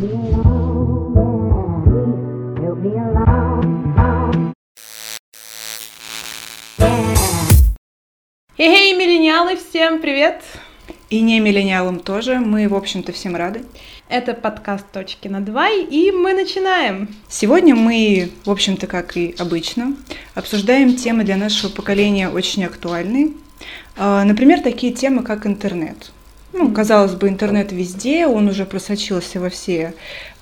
Эй, миллениалы, всем привет! И не миллениалам тоже, мы, в общем-то, всем рады. Это подкаст «Точки на два», и мы начинаем. Сегодня мы, в общем-то, как и обычно, обсуждаем темы для нашего поколения очень актуальные. А, например, такие темы, как интернет. Ну, казалось бы, интернет везде, он уже просочился во все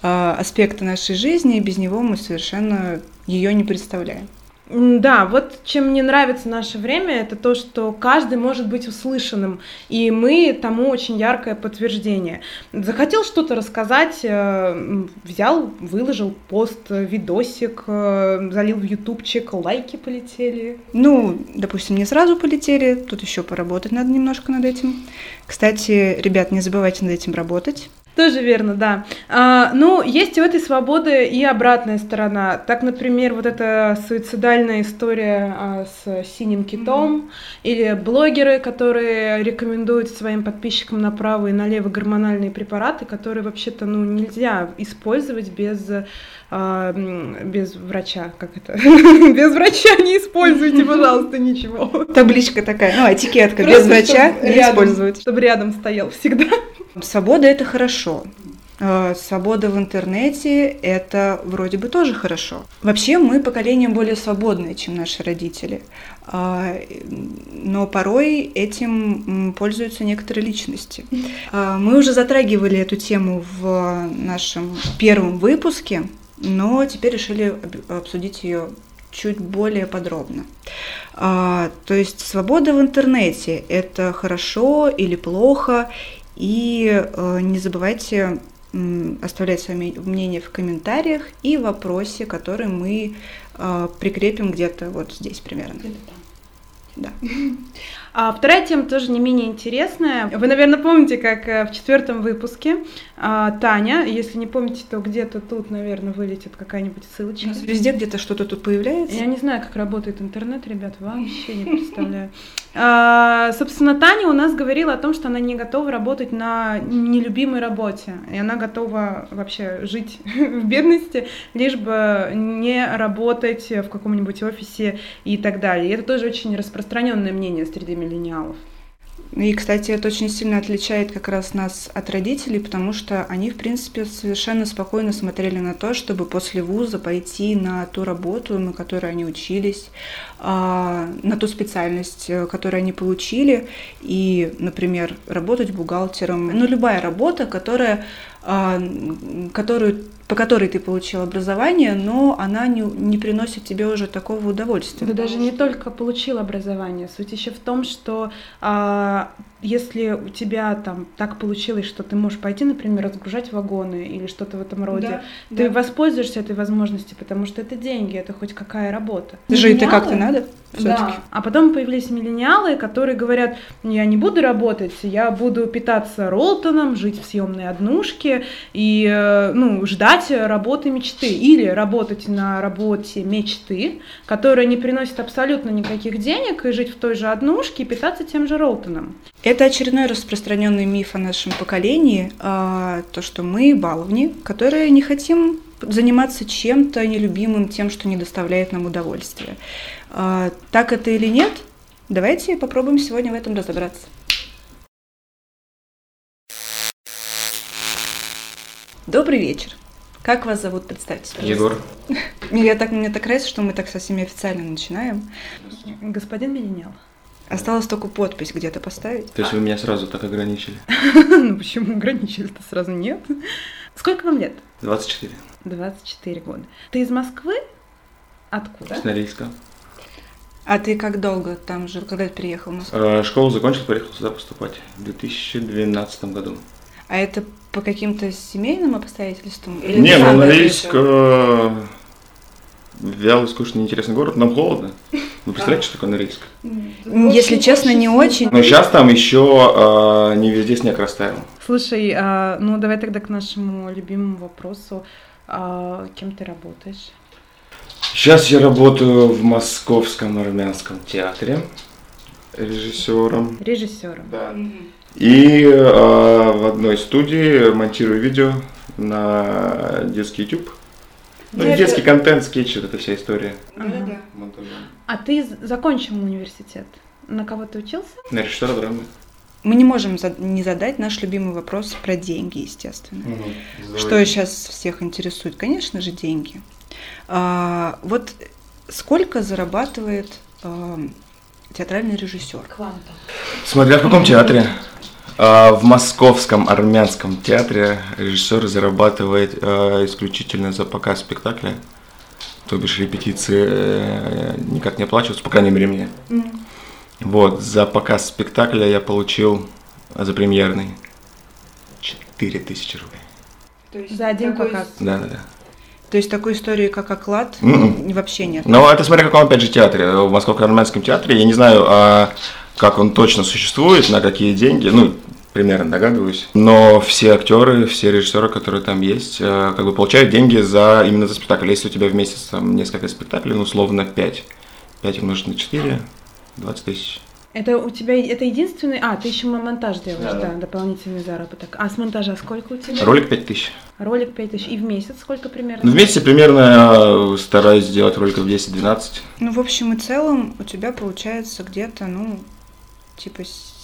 э, аспекты нашей жизни, и без него мы совершенно ее не представляем. Да, вот чем мне нравится наше время, это то, что каждый может быть услышанным, и мы тому очень яркое подтверждение. Захотел что-то рассказать, э, взял, выложил пост, видосик, э, залил в ютубчик, лайки полетели. Ну, допустим, не сразу полетели, тут еще поработать надо немножко над этим. Кстати, ребят, не забывайте над этим работать. Тоже верно, да. А, ну, есть у этой свободы и обратная сторона. Так, например, вот эта суицидальная история а, с синим китом, mm-hmm. или блогеры, которые рекомендуют своим подписчикам направо и налево гормональные препараты, которые вообще-то ну, нельзя использовать без а, без врача, как это? без врача не используйте, пожалуйста, ничего. Табличка такая, ну, этикетка, без врача не использовать. Чтобы рядом стоял всегда. Свобода – это хорошо. А, свобода в интернете – это вроде бы тоже хорошо. Вообще мы поколение более свободное, чем наши родители. А, но порой этим пользуются некоторые личности. Мы уже затрагивали эту тему в нашем первом выпуске – но теперь решили обсудить ее чуть более подробно. То есть свобода в интернете – это хорошо или плохо, и а, не забывайте оставлять свое мнение в комментариях и вопросе, который мы а, прикрепим где-то вот здесь примерно. Да. А вторая тема тоже не менее интересная. Вы, наверное, помните, как э, в четвертом выпуске а, Таня, если не помните, то где-то тут, наверное, вылетит какая-нибудь ссылочка. Везде где-то что-то тут появляется. Я не знаю, как работает интернет, ребят, вообще не представляю. А, собственно, Таня у нас говорила о том, что она не готова работать на нелюбимой работе, и она готова вообще жить в бедности, лишь бы не работать в каком-нибудь офисе и так далее. И это тоже очень распространенное мнение среди миллениалов. И, кстати, это очень сильно отличает как раз нас от родителей, потому что они, в принципе, совершенно спокойно смотрели на то, чтобы после вуза пойти на ту работу, на которой они учились, а, на ту специальность, э, которую они получили, и, например, работать бухгалтером. Ну, любая работа, которая, которую по которой ты получил образование, но она не, не приносит тебе уже такого удовольствия. Да даже не только получил образование. Суть еще в том, что а, если у тебя там так получилось, что ты можешь пойти, например, разгружать вагоны или что-то в этом роде, да, ты да. воспользуешься этой возможностью, потому что это деньги, это хоть какая работа. Жить-то как-то надо Да. А потом появились миллениалы, которые говорят, я не буду работать, я буду питаться Ролтоном, жить в съемной однушке и э, ну, ждать работы мечты или работать на работе мечты, которая не приносит абсолютно никаких денег, и жить в той же однушке и питаться тем же Ролтоном. Это очередной распространенный миф о нашем поколении, а, то, что мы баловни, которые не хотим заниматься чем-то нелюбимым, тем, что не доставляет нам удовольствия. А, так это или нет? Давайте попробуем сегодня в этом разобраться. Добрый вечер. Как вас зовут? Представьтесь, Егор. Я так, мне так нравится, что мы так со всеми официально начинаем. Господин Миллениал. Осталось только подпись где-то поставить. То есть вы меня сразу так ограничили? Ну почему ограничили-то сразу нет? Сколько вам лет? 24. 24 года. Ты из Москвы? Откуда? С Норильска. А ты как долго там жил, когда ты приехал в Москву? Э, школу закончил, приехал сюда поступать в 2012 году. А это по каким-то семейным обстоятельствам? Или не, ну Норильск э, вялый, скучный, неинтересный город, нам холодно. Вы представляете, что такое Норильск? Если честно, не очень. Но сейчас там еще э, не везде снег растаял. Слушай, а, ну давай тогда к нашему любимому вопросу. А, кем ты работаешь? Сейчас я работаю в Московском армянском театре режиссером. Режиссером. Да. И э, в одной студии монтирую видео на детский YouTube. Ну, Это- детский контент, скетч, эта вся история. Ага. монтажа. А ты закончил университет? На кого ты учился? На режиссера драмы. Мы не можем не задать наш любимый вопрос про деньги, естественно. Что сейчас всех интересует? Конечно же, деньги. А, вот сколько зарабатывает а, театральный режиссер? Кванта. Смотря в каком театре. А, В московском армянском театре режиссер зарабатывает а, исключительно за показ спектакля. То бишь репетиции э, никак не оплачиваются, по крайней мере мне. Вот, за показ спектакля я получил а, за премьерный 4000 рублей. За один показ. Да, да, да. То есть такой истории, как оклад, Мгм. вообще нет. Но это смотря в каком, опять же, театре. В Московском армянском театре, я не знаю, а, как он точно существует, на какие деньги, ну, примерно догадываюсь. Но все актеры, все режиссеры, которые там есть, э, как бы получают деньги за именно за спектакль. Если у тебя в месяц там несколько спектаклей, ну, условно 5. 5 умножить на 4, 20 тысяч. Это у тебя это единственный. А, ты еще монтаж делаешь, Да, да, да. дополнительный заработок. А с монтажа сколько у тебя? Ролик 5 тысяч. Ролик 5000. И в месяц сколько примерно? Ну, в месяце примерно э, стараюсь сделать роликов 10-12. Ну, в общем и целом, у тебя получается где-то, ну, типа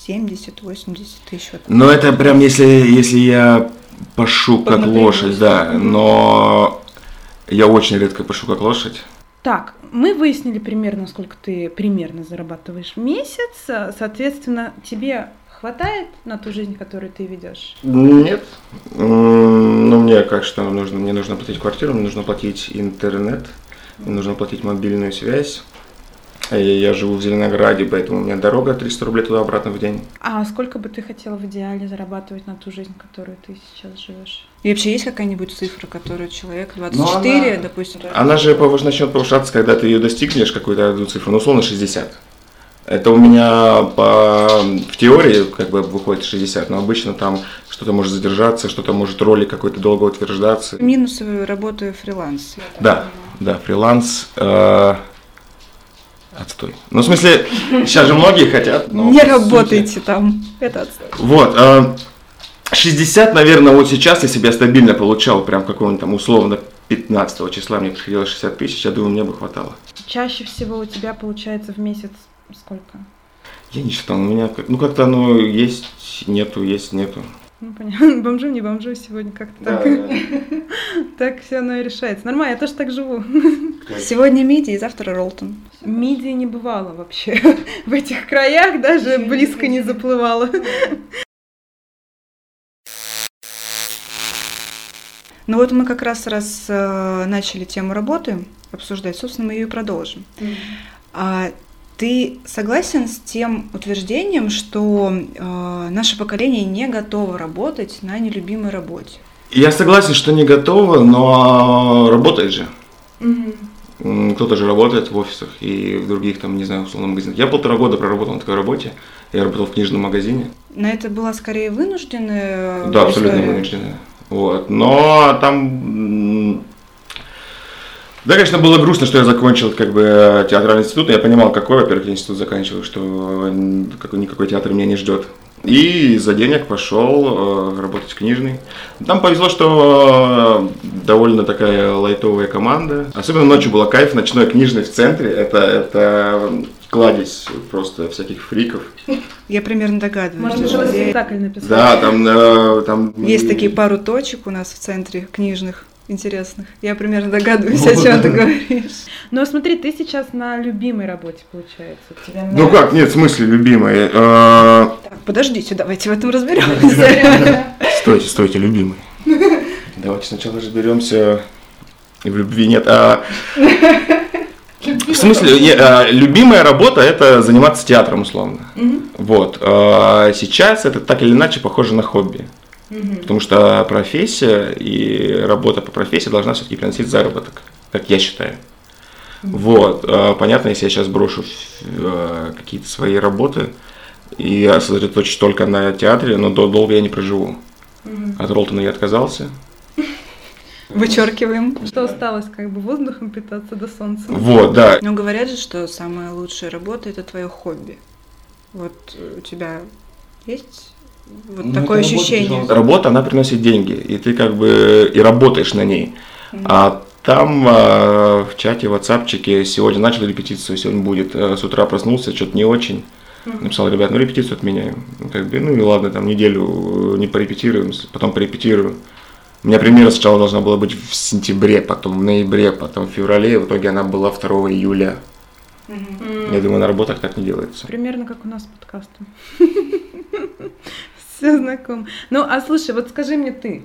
70-80 тысяч. Вот. Но это прям если, если я пашу как Поднапрягусь. лошадь, да. Но я очень редко пашу как лошадь. Так, мы выяснили примерно, сколько ты примерно зарабатываешь в месяц. Соответственно, тебе хватает на ту жизнь, которую ты ведешь? Нет. Ну, мне как что нужно? Мне нужно платить квартиру, мне нужно платить интернет, мне нужно платить мобильную связь. А Я, живу в Зеленограде, поэтому у меня дорога 300 рублей туда-обратно в день. А сколько бы ты хотела в идеале зарабатывать на ту жизнь, которую ты сейчас живешь? И вообще есть какая-нибудь цифра, которую человек Ну, 24, она- допустим, Она же начнет повышаться, когда ты ее достигнешь, какую-то одну цифру, ну, условно, 60. Это у меня по, в теории как бы выходит 60, но обычно там что-то может задержаться, что-то может ролик какой-то долго утверждаться. минусы работы фриланс. Да, да, фриланс. э, отстой. Ну, в смысле, сейчас же многие хотят. но Не по сути- работайте там. Это отстой. Вот. э, 60, наверное, вот сейчас, если бы я стабильно получал, прям какого-нибудь там условно 15 числа мне приходило 60 тысяч, я думаю, мне бы хватало. Чаще всего у тебя получается в месяц сколько? Я не считал, у меня ну как-то оно есть, нету, есть, нету. Ну, понятно. Бомжу, не бомжу сегодня как-то так. Так все оно и решается. Нормально, я тоже так живу. Сегодня миди, и завтра Ролтон. Мидии не бывало вообще. В этих краях даже близко не заплывала. Ну вот мы как раз раз э, начали тему работы обсуждать, собственно, мы ее и продолжим. А ты согласен с тем утверждением, что э, наше поколение не готово работать на нелюбимой работе? Я согласен, что не готово, но работает же. М, Кто-то же работает в офисах и в других, там, не знаю, условно, магазинах. Я полтора года проработал на такой работе. Я работал в книжном магазине. На это была скорее вынужденная Да, абсолютно история? вынужденно. Вот. Но там... Да, конечно, было грустно, что я закончил как бы э, театральный институт. Я понимал, какой, во-первых, я институт заканчивал, что какой- никакой театр меня не ждет. И за денег пошел э, работать в книжный. Там повезло, что э, довольно такая лайтовая команда. Особенно ночью было кайф, ночной книжный в центре. Это, это кладезь просто всяких фриков. Я примерно догадываюсь. Можно где- спектакль написать. Да, там... э, там Есть такие пару точек у нас в центре книжных интересных. Я примерно догадываюсь, о чем ты говоришь. Но смотри, ты сейчас на любимой работе, получается. Тебя Ну как, нет, в смысле, любимый. Э, Так, подождите, давайте в этом разберемся. Стойте, стойте, любимый. Давайте сначала разберемся в любви. Нет, а... В смысле, не, а, любимая работа это заниматься театром, условно. Вот. а Сейчас это так или иначе похоже на хобби. Потому что профессия и работа по профессии должна все-таки приносить заработок, как я считаю. Вот. а, Понятно, если я сейчас брошу э, какие-то свои работы и сосредоточусь только на театре, но до- долго я не проживу. От Ролтона я отказался. Вычеркиваем. Что осталось, как бы воздухом питаться до солнца? Вот, да. Но говорят же, что самая лучшая работа это твое хобби. Вот у тебя есть вот ну, такое ощущение. Работа, работа, она приносит деньги, и ты как бы и работаешь на ней. Mm-hmm. А там э, в чате, в WhatsApp сегодня начал репетицию, сегодня будет. Э, с утра проснулся, что-то не очень. Написал, ребят, ну репетицию отменяем. Ну, как бы, ну и ладно, там неделю не порепетируем, потом порепетирую. У меня премьера сначала должна была быть в сентябре, потом в ноябре, потом в феврале, в итоге она была 2 июля. Mm-hmm. Я думаю, на работах так не делается. Примерно как у нас с подкастом. Все знакомо. Ну, а слушай, вот скажи мне ты,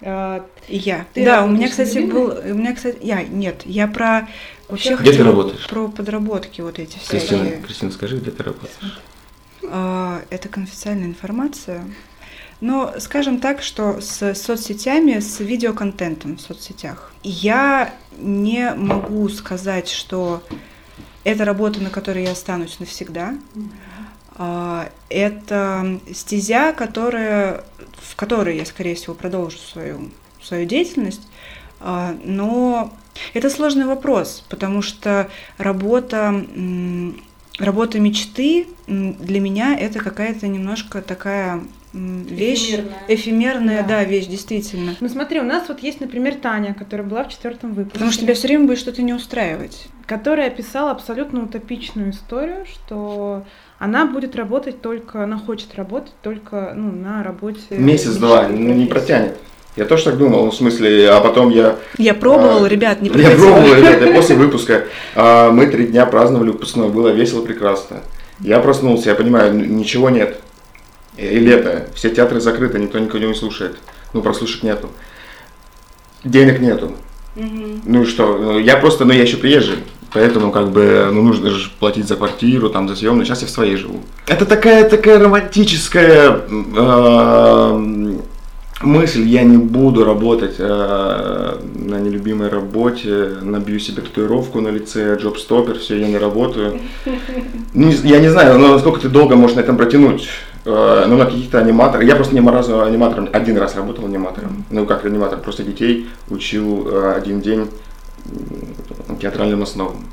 а, я. Ты да, у меня, кстати, был, у меня, кстати, я, нет, я про вообще где ты работаешь? Про подработки вот эти все. Кристина, Кристина, скажи, где ты работаешь? А, это конфиденциальная информация. Но скажем так, что с соцсетями, с видеоконтентом в соцсетях, я не могу сказать, что это работа, на которой я останусь навсегда. А, это стезя, которая, в которой я, скорее всего, продолжу свою, свою деятельность. А, но это сложный вопрос, потому что работа, работа мечты для меня это какая-то немножко такая вещь эфемерная, эфемерная да. да, вещь, действительно. Ну смотри, у нас вот есть, например, Таня, которая была в четвертом выпуске. Потому что тебя все время будет что-то не устраивать. Которая писала абсолютно утопичную историю, что она будет работать только, она хочет работать только ну, на работе. Месяц-два, ну не протянет. Я тоже так думал, в смысле, а потом я... Я пробовал, а, ребят, не Я пробовал, ребят, я после выпуска, а, мы три дня праздновали выпускной, было весело, прекрасно. Я проснулся, я понимаю, ничего нет. И лето, все театры закрыты, никто никого не слушает. Ну, прослушек нету. Денег нету. Угу. Ну и что, ну, я просто, ну я еще приезжий. Поэтому как бы ну, нужно же платить за квартиру, там, за съемную. Сейчас я в своей живу. Это такая такая романтическая э, мысль. Я не буду работать э, на нелюбимой работе, набью себе татуировку на лице, джоб-стопер, все, я не работаю. Не, я не знаю, но насколько ты долго можешь на этом протянуть. Э, ну, на каких-то аниматорах. Я просто не разу аниматором, один раз работал аниматором. Ну, как аниматор, просто детей учил э, один день театральным основам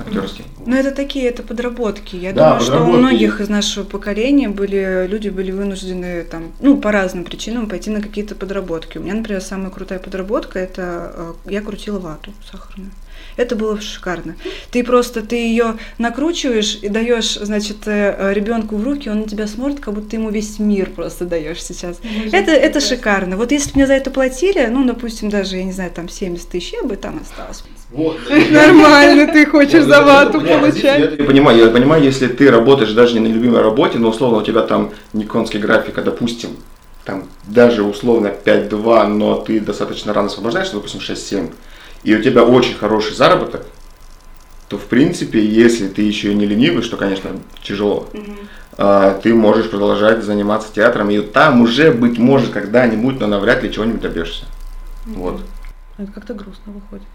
актерским. Ну, это такие, это подработки. Я да, думаю, подработки. что у многих из нашего поколения были, люди были вынуждены там, ну, по разным причинам пойти на какие-то подработки. У меня, например, самая крутая подработка, это э, я крутила вату сахарную. Это было шикарно. Ты просто, ты ее накручиваешь и даешь, значит, э, ребенку в руки, он на тебя смотрит, как будто ты ему весь мир просто даешь сейчас. Это, это шикарно. Вот если бы мне за это платили, ну, допустим, даже, я не знаю, там 70 тысяч, я бы там осталась. Вот. Нормально, ты хочешь за вату получать. Я понимаю, я понимаю, если ты работаешь даже не на любимой работе, но условно у тебя там никонский график, а допустим, там даже условно 5-2, но ты достаточно рано освобождаешься, допустим, 6-7, и у тебя очень хороший заработок, то в принципе, если ты еще и не ленивый, что, конечно, тяжело, mm-hmm. ты можешь продолжать заниматься театром, и там уже, быть может, когда-нибудь, но навряд ли чего-нибудь добьешься. Mm-hmm. Вот. Это как-то грустно выходит.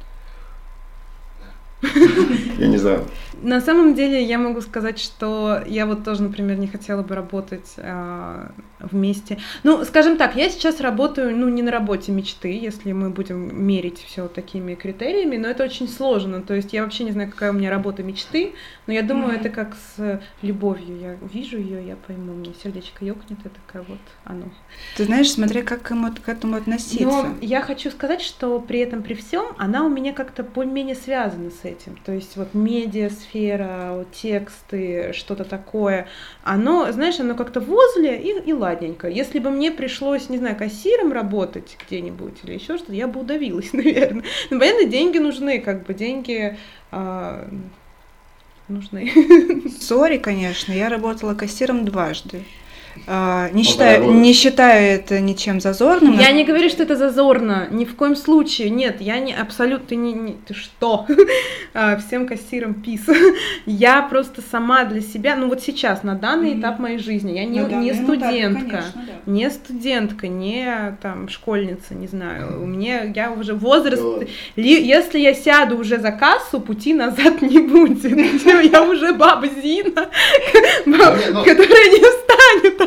Я не знаю. На самом деле я могу сказать, что я вот тоже, например, не хотела бы работать э, вместе. Ну, скажем так, я сейчас работаю, ну, не на работе мечты, если мы будем мерить все такими критериями, но это очень сложно. То есть я вообще не знаю, какая у меня работа мечты, но я думаю, mm-hmm. это как с любовью. Я вижу ее, я пойму, мне сердечко ёкнет, это такая вот оно. Ты знаешь, смотря как к этому относиться. Но я хочу сказать, что при этом, при всем, она у меня как-то более-менее связана с этим. То есть вот медиасфера, тексты, что-то такое, оно, знаешь, оно как-то возле и, и ладненько. Если бы мне пришлось, не знаю, кассиром работать где-нибудь или еще что-то, я бы удавилась, наверное. Ну, понятно, деньги нужны, как бы деньги а, нужны. Сори, конечно, я работала кассиром дважды. А, не, считаю, не считаю это ничем зазорным. Я не говорю, что это зазорно, ни в коем случае. Нет, я не абсолютно не, не ты что? А, всем кассирам пис. я просто сама для себя, ну вот сейчас на данный mm-hmm. этап моей жизни, я не, не студентка, этапе, конечно, да. не студентка, не там школьница, не знаю. Mm-hmm. У меня я уже возраст, ли, если я сяду уже за кассу, пути назад не будет. я уже баба Зина, ну, которая не встанет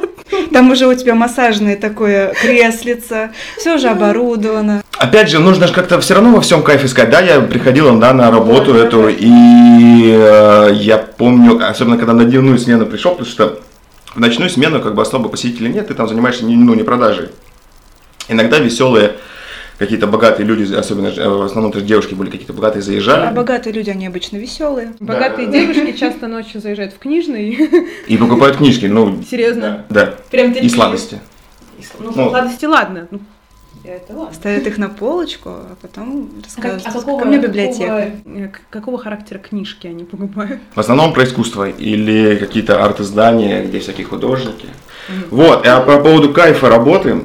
там уже у тебя массажное такое креслице, все уже оборудовано. Опять же, нужно же как-то все равно во всем кайф искать. Да, я приходил да, на работу эту, и э, я помню, особенно когда на дневную смену пришел, потому что В ночную смену как бы особо посетителей нет, ты там занимаешься ну, ну, не продажей. Иногда веселые какие-то богатые люди, особенно э, в основном это девушки были какие-то богатые, заезжали. А богатые люди, они обычно веселые. Богатые Да. девушки часто ночью заезжают в книжный. И покупают книжки, ну, Серьезно. да, Прям и сладости. Ну, Ну. сладости ладно. Ну, ладно. Ставят их на полочку, а потом А рассказывают, как- а «Сколько у меня библиотека. Какого, э, какого характера книжки они покупают? В основном про искусство или какие-то арт-издания, где всякие художники. Вот, а по поводу кайфа работы,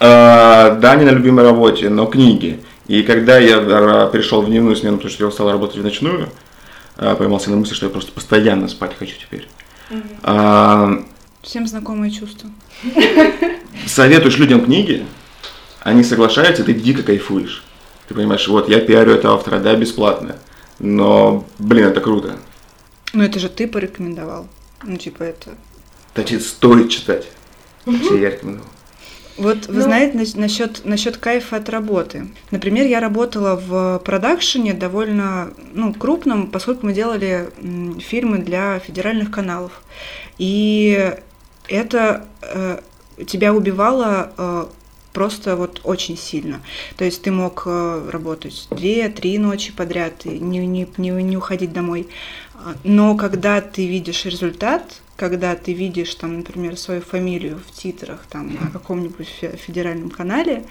э, да, не на любимой работе, но книги. И когда я э, пришел в дневную смену, потому что я устал работать в ночную, э, поймался на мысли, что я просто постоянно спать хочу теперь. А, Всем знакомое чувство. советуешь людям книги, они соглашаются, ты дико кайфуешь. Ты понимаешь, вот я пиарю этого автора, да, бесплатно. Но, блин, это круто. Ну это же ты порекомендовал. Ну типа это. Значит, стоит читать. Вообще я рекомендую. Вот вы Ну- знаете нас- насчет, насчет кайфа от работы. Например, я работала в продакшене довольно ну, крупном, поскольку мы делали м, фильмы для федеральных каналов. И это э, тебя убивало э, просто вот очень сильно. То есть ты мог э, работать две-три ночи подряд и не, не, не, не уходить домой. А, Но когда ты видишь результат, когда ты видишь, там, например, свою фамилию в титрах там, на каком-нибудь фе- федеральном канале,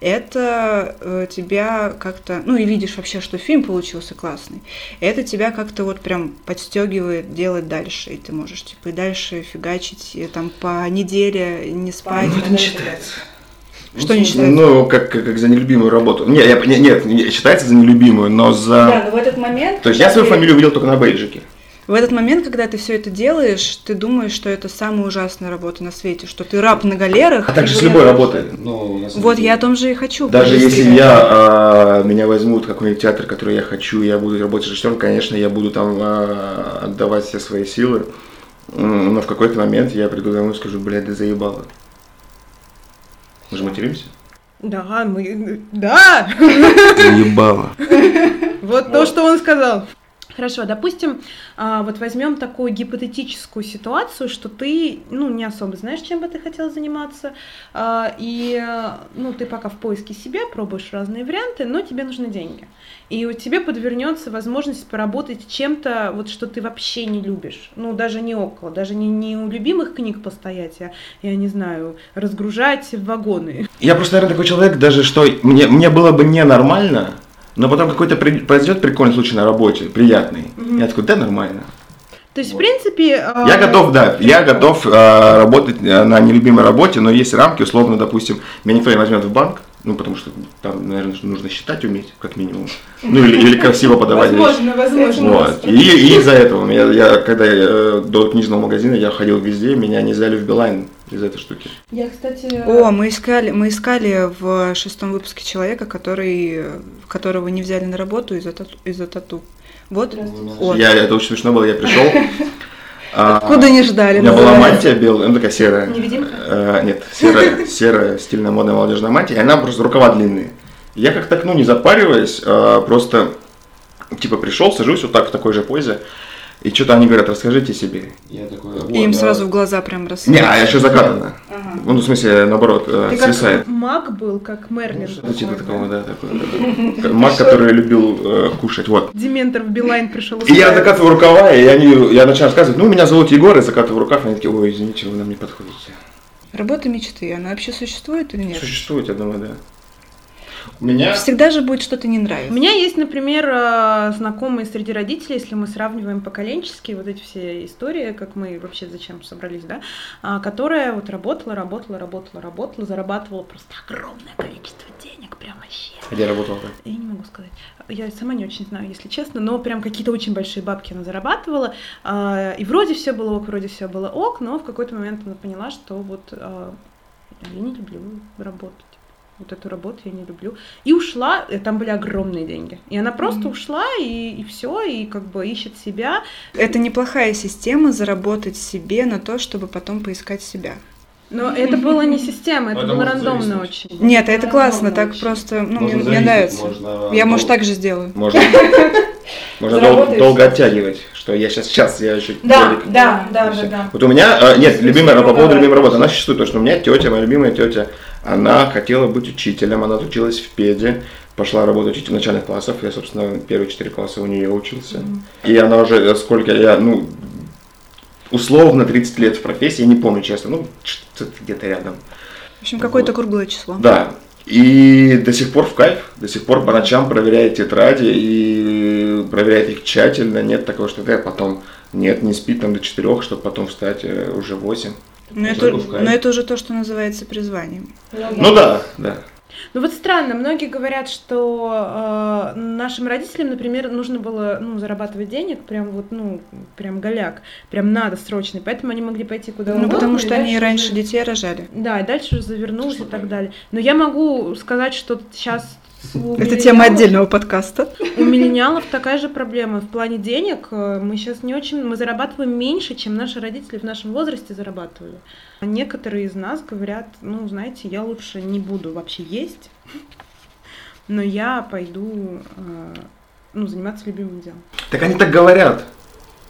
это э, тебя как-то, ну и видишь вообще, что фильм получился классный, это тебя как-то вот прям подстегивает делать дальше, и ты можешь типа и дальше фигачить, и там по неделе не спать. Ну, это не считается. Что не считается? Ну, как, как, как за нелюбимую работу. Нет, я, не- нет, не- считается за нелюбимую, но за... Да, но в этот момент... То есть я свою ты- фамилию видел только на бейджике. В этот момент, когда ты все это делаешь, ты думаешь, что это самая ужасная работа на свете, что ты раб на галерах. А так же с любой работой. Ну, Вот деле. я о том же и хочу. Даже если я, а, меня возьмут в какой-нибудь театр, который я хочу, я буду работать режиссером, конечно, я буду там а, отдавать все свои силы. Но в какой-то момент я приду домой и скажу, блядь, да заебало. Мы же материмся? Да, мы... Да! Заебало. Вот то, что он сказал. Хорошо, допустим, а, вот возьмем такую гипотетическую ситуацию, что ты, ну, не особо знаешь, чем бы ты хотел заниматься, а, и, ну, ты пока в поиске себя, пробуешь разные варианты, но тебе нужны деньги. И у тебя подвернется возможность поработать чем-то, вот что ты вообще не любишь. Ну, даже не около, даже не, не у любимых книг постоять, а, я не знаю, разгружать вагоны. Я просто, наверное, такой человек, даже что мне, мне было бы ненормально, но потом какой-то при- произойдет прикольный случай на работе, приятный. Мгм. Я такой, да, нормально. То есть, в принципе... а, Я готов, да, я готов э, работать э, на нелюбимой работе, но есть рамки, условно, допустим, меня никто не возьмет в банк, ну, потому что там, наверное, нужно считать уметь, как минимум. Ну, или, или красиво подавать. Возможно, возможно. Вот. И, и из-за этого, меня, я, когда я э, до книжного магазина, я ходил везде, меня не взяли в Билайн из-за этой штуки. Я, кстати... О, мы искали, мы искали в шестом выпуске человека, который, которого не взяли на работу из-за тату. Из-за тату. Вот. Вот. Я, это очень смешно было, я пришел. а, Откуда не ждали? У меня была мантия белая, ну такая серая. Невидимка? Э, нет, серая, серая стильная модная молодежная мантия, и она просто рукава длинные. Я как-то, ну, не запариваясь, э, просто, типа, пришел, сажусь вот так в такой же позе, и что-то они говорят, расскажите себе. Я такой, вот, И им я- сразу в глаза прям раз. Не, а еще закатано. Ага. Ну, в смысле, наоборот, э, Ты как свисает. маг был, как Мерлин. Ну, типа такого, да, такой. такой. Маг, который любил э, кушать, вот. Дементор в Билайн пришел. И я закатываю рукава, и они, я начинаю рассказывать, ну, меня зовут Егор, и закатываю рукав, и они такие, ой, извините, вы нам не подходите. Работа мечты, она вообще существует или нет? Существует, я думаю, да. У меня... Всегда же будет что-то не У нравится. меня есть, например, э, знакомые среди родителей, если мы сравниваем поколенческие вот эти все истории, как мы вообще зачем собрались, да, а, которая вот работала, работала, работала, работала, зарабатывала просто огромное количество денег, прям вообще. Где я работал так? Я не могу сказать. Я сама не очень знаю, если честно, но прям какие-то очень большие бабки она зарабатывала. а, И вроде все было ок, вроде все было ок, но в какой-то момент она поняла, что вот а, я не люблю работать. Вот эту работу я не люблю. И ушла, и там были огромные деньги. И она просто Мгм. ушла, и, и все, и как бы ищет себя. Это неплохая система заработать себе на то, чтобы потом поискать себя. Но это было не система, это Это было рандомно очень. Нет, это классно, так очень. просто, ну, Можно мне, нравится. можно- Я, может, так же сделаю. Можно. Можно дол- долго оттягивать, что я сейчас, сейчас, я еще Да, да, да, да, да. Вот у меня, э, нет, любимая, по поводу любимой работы, она существует, потому что у меня тетя, моя любимая тетя, она хотела быть учителем, она училась в ПЕДе, пошла работать учителем начальных классов, я, собственно, первые четыре класса у нее учился. И она уже, э, сколько я, ну, условно 30 лет в профессии, я не помню честно, ну, где-то рядом. В общем, какое-то круглое число. Да. И до сих пор в кайф, до сих пор по ночам проверяет тетради и проверяет их тщательно. Нет такого, что ты потом нет, не спит там до четырех, чтобы потом встать э, уже в 8. Но это, в кайф. но это уже то, что называется призванием. Ну да, да. Ну вот странно, многие говорят, что э, нашим родителям, например, нужно было ну, зарабатывать денег, прям вот, ну, прям голяк, прям надо срочно, поэтому они могли пойти куда Ну, угодно. потому и что они раньше уже- детей рожали. Да, и дальше уже завернулся и так далее. Но я могу сказать, что сейчас у Это тема отдельного подкаста. У миллениалов такая же проблема. В плане денег э, мы сейчас не очень... Мы зарабатываем меньше, чем наши родители в нашем возрасте зарабатывали. А некоторые из нас говорят, ну, знаете, я лучше не буду вообще есть, но я пойду э, ну, заниматься любимым делом. Так они так говорят.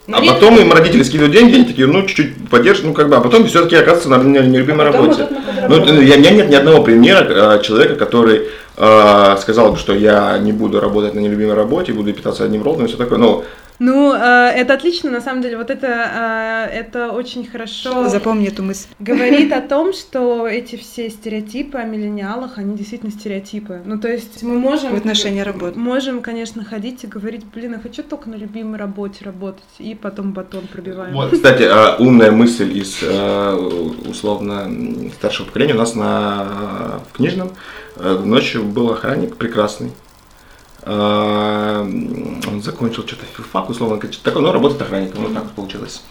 Ну, А нет, потом им родители скидывают деньги, они такие, ну, чуть-чуть поддержат, ну, как бы, а потом все-таки оказывается на на нелюбимой потом работе. Ну, у меня нет ни одного примера э, человека, который э, сказал бы, что я не буду работать на нелюбимой работе, буду питаться одним роллом и все такое. Ну, Ну, э, это отлично, на самом деле. Вот это, э, это очень хорошо Запомни эту мысль. говорит о том, что эти все стереотипы о миллениалах, они действительно стереотипы. Ну, то есть мы можем... В отношении работы. Можем, конечно, ходить и говорить, блин, я хочу только на любимой работе работать, и потом батон пробиваем. Вот, кстати, э, умная мысль из э, условно старшего поколения у нас на в книжном ночью был охранник прекрасный. Э, Он закончил что-то филфак, условно, такое, но работает охранником, вот так вот получилось.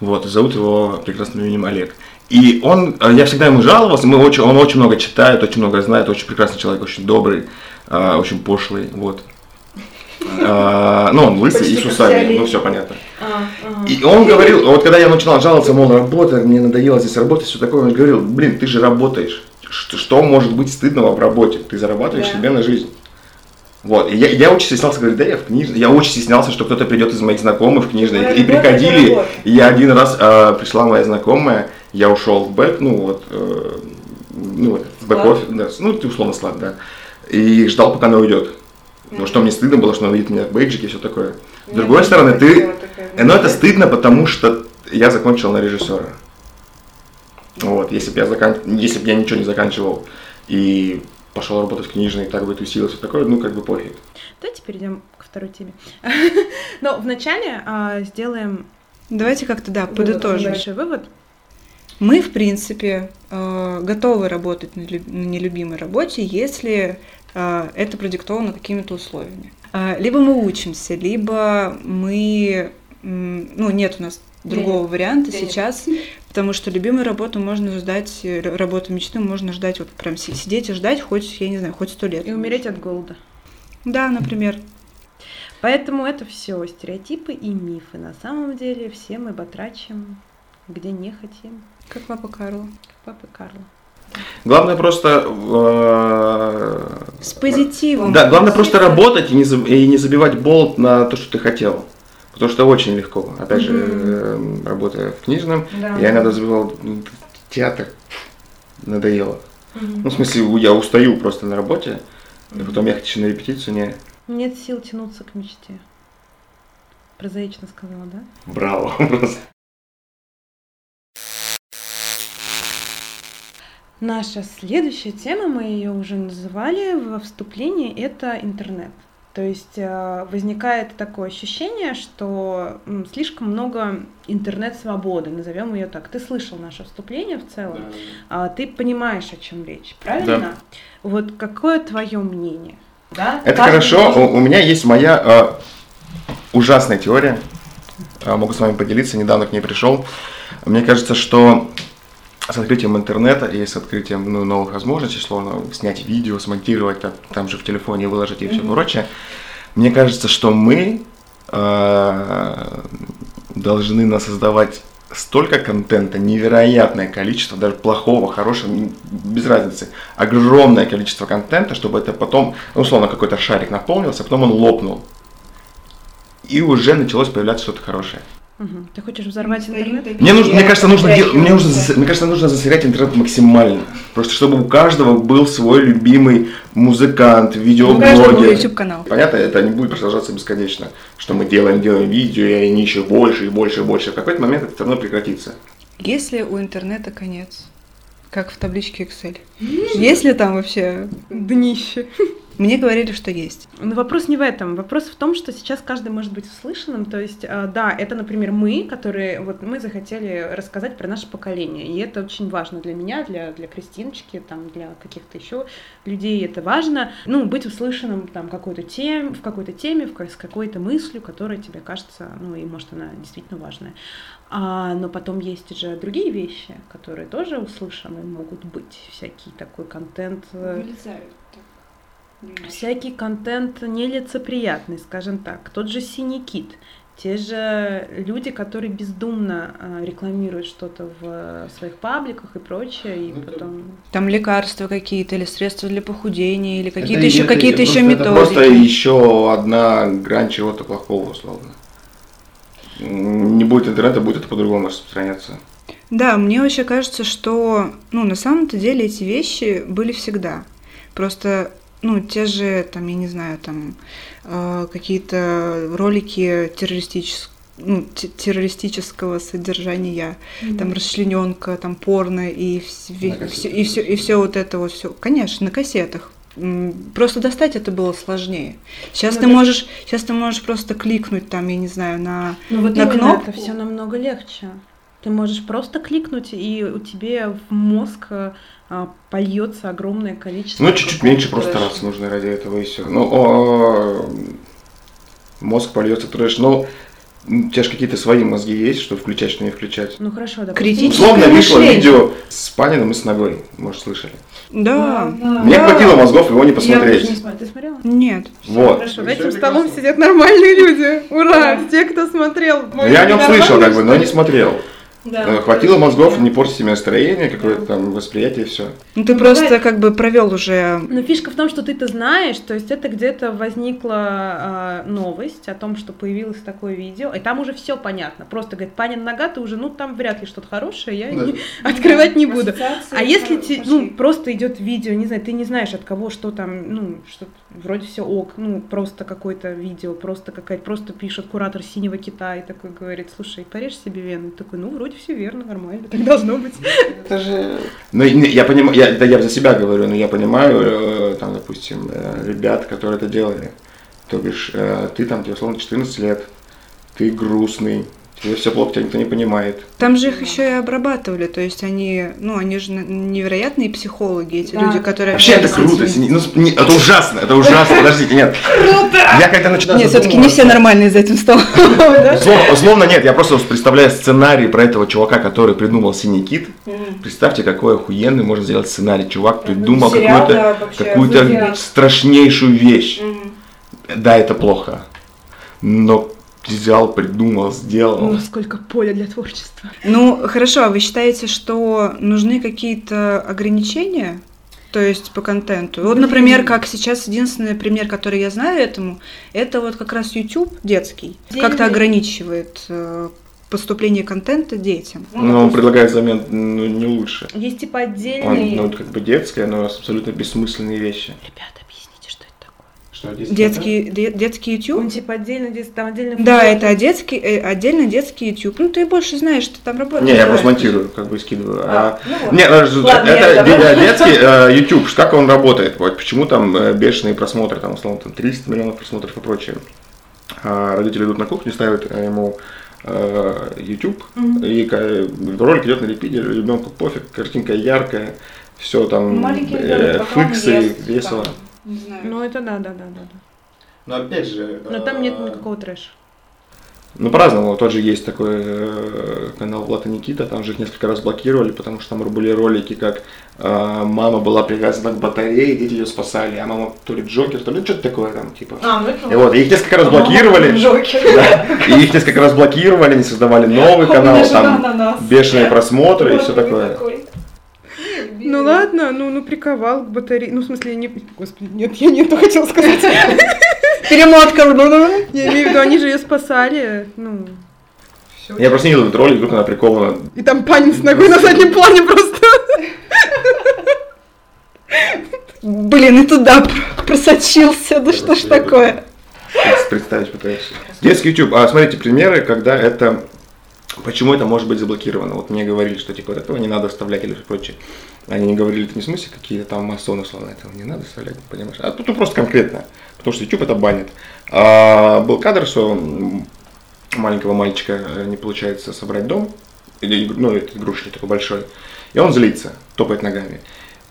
Вот, зовут его прекрасным именем Олег. И он, э, я всегда ему жаловался, мы очень, он очень много читает, очень много знает, очень прекрасный человек, очень добрый, э, очень пошлый, вот. Ну, он лысый и с усами, ну все понятно. А, ага. И он говорил, вот когда я начинал жаловаться, мол, работа, мне надоело здесь работать, все такое, он говорил, блин, ты же работаешь. Что, что может быть стыдного в работе? Ты зарабатываешь Да. себе на жизнь. Вот, и я, я очень стеснялся говорить, да, я в книжной. Я очень стеснялся, что кто-то придет из моих знакомых в книжной. Ну, И, работа, приходили, и я один раз а, пришла моя знакомая, я ушел в back, ну вот, э, ну вот, в бэк-офис, да, ну, ты условно склад, да. И ждал, пока она уйдет. Потому что мне стыдно было, что она увидит меня в бейджике и все такое. С другой стороны, ты, Э, Но это стыдно, потому что я закончил на режиссера. Вот, если бы я, закан... если бы я ничего не заканчивал и пошел работать в книжной, и так бы тусил, все такое, ну, как бы пофиг. Давайте перейдем ко второй теме. Но вначале а, сделаем Давайте как-то, да, подытожим. большой вывод. Мы, в принципе, э, готовы работать на лю- на нелюбимой работе, если э, это продиктовано какими-то условиями. Либо мы учимся, либо мы... Ну, нет у нас другого варианта сейчас, потому что любимую работу можно ждать, э, работу мечты можно ждать, вот прям си- сидеть и ждать хоть, я не знаю, хоть сто лет. И умереть от голода. Да, например. Поэтому это все стереотипы и мифы. На самом деле все мы батрачим, где не хотим, Как папа Карла. как папа Карла. Главное просто... э, С позитивом. Да, главное просто работать и не, заб- и не забивать болт на то, что ты хотел. Потому что очень легко. Опять же, э, работая в книжном, Да. я иногда забивал ну, театр. Надоело. Ну, в смысле, я устаю просто на работе, и потом ехать еще на репетицию, не... Нет сил тянуться к мечте. Прозаично сказала, да? Браво, просто. Наша следующая тема, мы ее уже называли во вступлении, это интернет. То есть э, возникает такое ощущение, что слишком много интернет-свободы, назовем ее так. Ты слышал наше вступление в целом, а, ты понимаешь, о чем речь, правильно? Вот какое твое мнение? Да? Это Каждый хорошо. У, у меня есть моя э, ужасная теория. Э, могу с вами поделиться. Недавно к ней пришел. Мне кажется, что с открытием интернета и с открытием ну, новых возможностей, словно снять видео, смонтировать, там, там же в телефоне выложить и все прочее, мне кажется, что мы э, должны насоздавать столько контента, невероятное количество, даже плохого, хорошего, без разницы, огромное количество контента, чтобы это потом, ну, условно, какой-то шарик наполнился, а потом он лопнул. и уже началось появляться что-то хорошее. Угу. Ты хочешь взорвать интернет? Мне, нужно, мне кажется, нужно, дел, мне, нужно, мне кажется, нужно засорять интернет максимально. Просто чтобы у каждого был свой любимый музыкант, видеоблогер. YouTube канал. Понятно, это не будет продолжаться бесконечно, что мы делаем, делаем видео, и они еще больше и больше и больше. В какой-то момент это все равно прекратится. Если у интернета конец, как в табличке Excel, есть ли там вообще Днище. Мне говорили, что есть. Но вопрос не в этом. Вопрос в том, что сейчас каждый может быть услышанным. То есть, э, да, это, например, мы, которые вот мы захотели рассказать про наше поколение. И это очень важно для меня, для, для Кристиночки, там, для каких-то еще людей это важно. Ну, быть услышанным там какой-то тем, в какой-то теме, в, с какой-то мыслью, которая тебе кажется, ну, и может она действительно важная. А, но потом есть же другие вещи, которые тоже услышаны могут быть. Всякий такой контент. э, Всякий контент нелицеприятный, скажем так. Тот же синий кит. Те же люди, которые бездумно э, рекламируют что-то в э, своих пабликах и прочее, и Ну, потом... Там лекарства какие-то, или средства для похудения, или какие-то еще какие-то это еще просто- это методики. Просто еще одна грань чего-то плохого, условно. Не будет интернета, будет это по-другому распространяться. Да, мне вообще кажется, что, ну, на самом-то деле эти вещи были всегда. Просто, ну, те же, там, я не знаю, там, э, какие-то ролики террористического ну, те- террористического содержания, там расчлененка, там порно и все, и все, и все вот это вот все. Конечно, на кассетах. Просто достать это было сложнее. Сейчас Ну, ты да. можешь, сейчас ты можешь просто кликнуть там, я не знаю, на Ну вот На кнопку? это все намного легче. Ты можешь просто кликнуть, и у тебя в мозг э, польется огромное количество... Ну, чуть-чуть меньше просто трэша. раз нужно ради этого и все. Ну, о, мозг польется трэш. Ну, м, у тебя же какие-то свои мозги есть, что включать, что не включать. Ну хорошо, да. Критическое Условно вышло видео с Паниным и с ногой, может, слышали. Да. Мне Да. хватило мозгов его не Я посмотреть. не смотрела. Ты смотрела? Нет. Вот. Хорошо, за этим столом сидят нормальные люди. Ура! Те, кто смотрел. Ну, я о нем слышал, как бы, но не смотрел. Да. Э, Хватило мозгов не портить себе настроение, какое-то там восприятие все. Ну ты Ну, просто как бы провел уже. Но фишка в том, что ты-то знаешь, то есть это где-то возникла а, новость о том, что появилось такое видео, и там уже все понятно. Просто говорит, Панин нога, ты уже, ну там вряд ли что-то хорошее, я Да. не- открывать не буду. Ассоциации А если пошли. ну, просто идет видео, не знаю, ты не знаешь от кого, что там, ну, что вроде все ок, ну, просто какое-то видео, просто какая-то, просто пишет куратор синего кита и такой говорит, слушай, порежь себе вены. Такой, ну, вроде все верно, нормально, так должно быть. Это же... Ну, я понимаю, я, да я за себя говорю, но я понимаю, э, там, допустим, э, ребят, которые это делали. То бишь, э, ты там, тебе условно 14 лет, ты грустный, тебе все плохо, тебя никто не понимает. Там же их еще и обрабатывали, то есть они, ну, они же невероятные психологи, эти Да. люди, которые... Вообще это круто, этими. ну, не- это ужасно, это ужасно, подождите, нет. Я когда начинаю Нет, все-таки не все нормальные за этим столом. Условно, нет, я просто представляю сценарий про этого чувака, который придумал «Синий кит». Представьте, какой охуенный можно сделать сценарий. Чувак придумал какую-то страшнейшую вещь. Да, это плохо. Но взял, придумал, сделал. О, сколько поля для творчества. Ну, хорошо, а вы считаете, что нужны какие-то ограничения? То есть по контенту. Вот, например, как сейчас единственный пример, который я знаю этому, это вот как раз YouTube детский. Как-то ограничивает э, поступление контента детям. Но он предлагает замен ну, не лучше. Есть типа Он, отдельный... ну, как бы детское, но абсолютно бессмысленные вещи. Ребята, объясните, что это такое? Что, Детский, де- детский YouTube? Он типа отдельно, дет- там отдельно... Да, это детский, э, отдельно детский YouTube. Ну, ты больше знаешь, ты там работаешь. Не, я просто монтирую, как бы скидываю. А, ну вот. Не, подожди, Ладно, это детский э, YouTube, как он работает, вот, почему там э, бешеные просмотры, там, условно, там 300 миллионов просмотров и прочее. А родители идут на кухню, ставят ему YouTube, и ка- ролик идет на репите, ребенку пофиг, картинка яркая, все там, Маленький э, фиксы, весело. там, Не знаю. Ну это да, да, да, да. да. Но опять же... Но там нет никакого трэша. Ну, по-разному. Тот же есть такой э, канал Влад и Никита, там же их несколько раз блокировали, потому что там были ролики, как э, мама была привязана к батарее, дети ее спасали, а мама то ли Джокер, то ли что-то такое там, типа. А, ну это И вот, и их несколько раз блокировали, Джокер. да, и их несколько раз блокировали, они создавали новый канал, там бешеные просмотры и все такое. Ну ладно, ну, ну приковал к батарее. Ну, в смысле, не. Господи, нет, я не это хотела сказать. Перемотка. Я имею в виду, они же ее спасали. Ну. Я просто не видел этот ролик, вдруг она прикована. И там панин с ногой на заднем плане просто. Блин, и туда пр- просочился. Да что ж такое? Представить пытаюсь. Детский YouTube. А, смотрите, примеры, когда это... Почему это может быть заблокировано? Вот мне говорили, что типа вот этого не надо вставлять или прочее. Они не говорили это не в смысле какие-то там масоны, условно, этого не надо вставлять, понимаешь? А тут просто конкретно. Потому что YouTube это банит. А, был кадр, что маленького мальчика э, не получается собрать дом. Ну, это игрушечный такой большой. И он злится, топает ногами.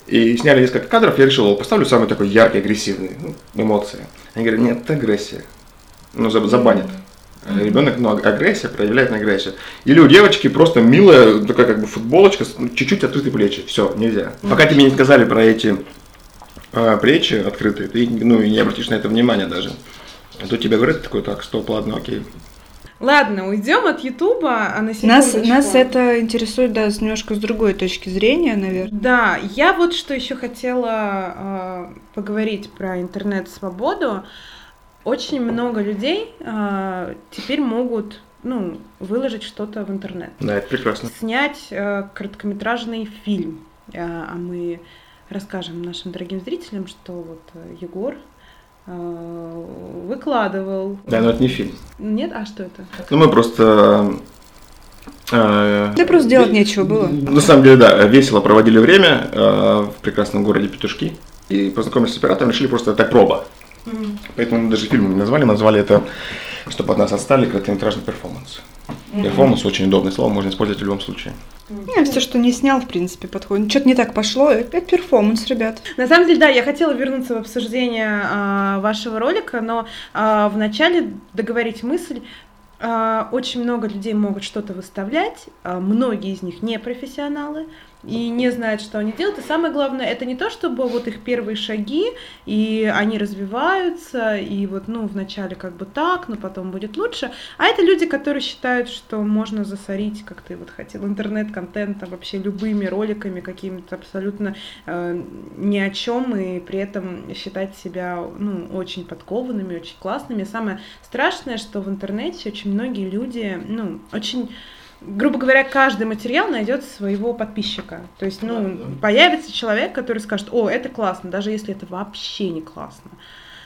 И сняли несколько кадров, я решил, поставлю самый такой яркий, агрессивный, ну, эмоции. Они говорят, нет, это агрессия. Ну, заб- забанят. Ребенок, ну, аг- агрессия, проявляет на агрессию. Или у девочки просто милая, такая как бы футболочка, ну, чуть-чуть открытые плечи. Все, нельзя. Пока тебе не сказали про эти а, плечи открытые, ты ну, и не обратишь на это внимания даже. А то тебе говорят, такой, так, стоп, ладно, окей. Ладно, уйдем от Ютуба, а на Нас, нас это интересует, да, немножко с другой точки зрения, наверное. Да, я вот что еще хотела э, поговорить про интернет-свободу. Очень много людей э, теперь могут ну, выложить что-то в интернет. Да, это прекрасно. Снять э, короткометражный фильм. Э, а мы расскажем нашим дорогим зрителям, что вот э, Егор э, выкладывал. Да, но это не фильм. Нет, а что это? Ну, мы просто... э, Да просто делать нечего было. На самом деле, да, весело проводили время э, в прекрасном городе Петушки. И познакомились с оператором, решили просто это проба. Поэтому мы даже фильм не назвали, назвали это, чтобы от нас отстали, короткометражный перформанс. Перформанс очень удобное слово, можно использовать в любом случае. Не, все, что не снял, в принципе, подходит. Что-то не так пошло. Это перформанс, ребят. На самом деле, да, я хотела вернуться в обсуждение а, вашего ролика, но а, вначале договорить мысль. А, очень много людей могут что-то выставлять, многие из них не профессионалы и не знают, что они делают. И самое главное, это не то, чтобы вот их первые шаги, и они развиваются, и вот, ну, вначале как бы так, но потом будет лучше, а это люди, которые считают, что можно засорить, как ты вот хотел, интернет-контентом, вообще любыми роликами, какими-то абсолютно э, ни о чем, и при этом считать себя, ну, очень подкованными, очень классными. Самое страшное, что в интернете очень многие люди, ну, очень грубо говоря, каждый материал найдет своего подписчика. То есть, ну, появится человек, который скажет, о, это классно, даже если это вообще не классно.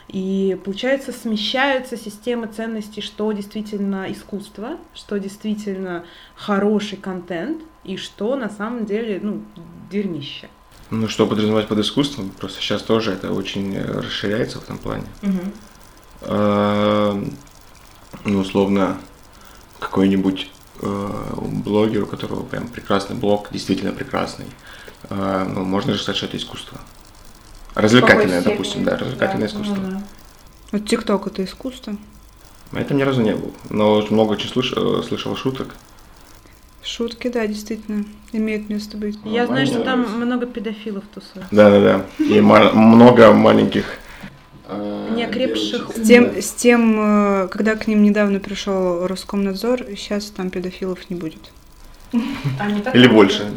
И получается, смещаются системы ценностей, что действительно искусство, что действительно хороший контент, и что на самом деле, ну, дерьмище. Ну, что подразумевать под искусством, просто сейчас тоже это очень э, расширяется в этом плане. Э, Ну, условно, какой-нибудь блогер, у которого прям прекрасный блог, действительно прекрасный, э, ну, можно же сказать, что это искусство. Развлекательное, допустим, да, развлекательное да, искусство. ну да. Вот ТикТок это искусство. На этом ни разу не был, но много очень слыш- э, слышал шуток. Шутки, да, действительно, имеют место быть. Я знаю, что там много педофилов тусуют. Да-да-да, и много маленьких... э, Неокрепших. С тем, с тем, э, когда к ним недавно пришел Роскомнадзор, сейчас там педофилов не будет. А Или больше.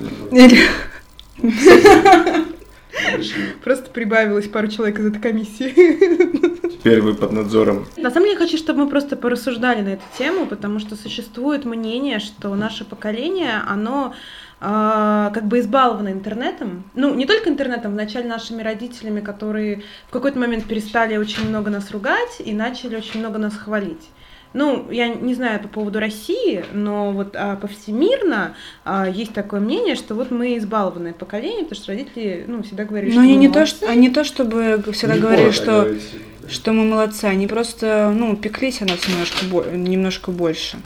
Просто прибавилось пару человек из этой комиссии. Теперь вы под надзором. На самом деле, я хочу, чтобы мы просто порассуждали на эту тему, потому что существует мнение, что наше поколение, оно как бы избаловано интернетом. Ну, не только интернетом, вначале нашими родителями, которые в какой-то момент перестали очень много нас ругать и начали очень много нас хвалить. Ну, я не знаю по поводу России, но вот а, повсемирно а, есть такое мнение, что вот мы избалованное поколение, потому что родители, ну, всегда говорили, Но что они мы не то, молодцы. что, они не то, чтобы всегда Не говорили, а что, говорить. что мы молодцы, они просто, ну, пеклись о нас немножко, немножко больше.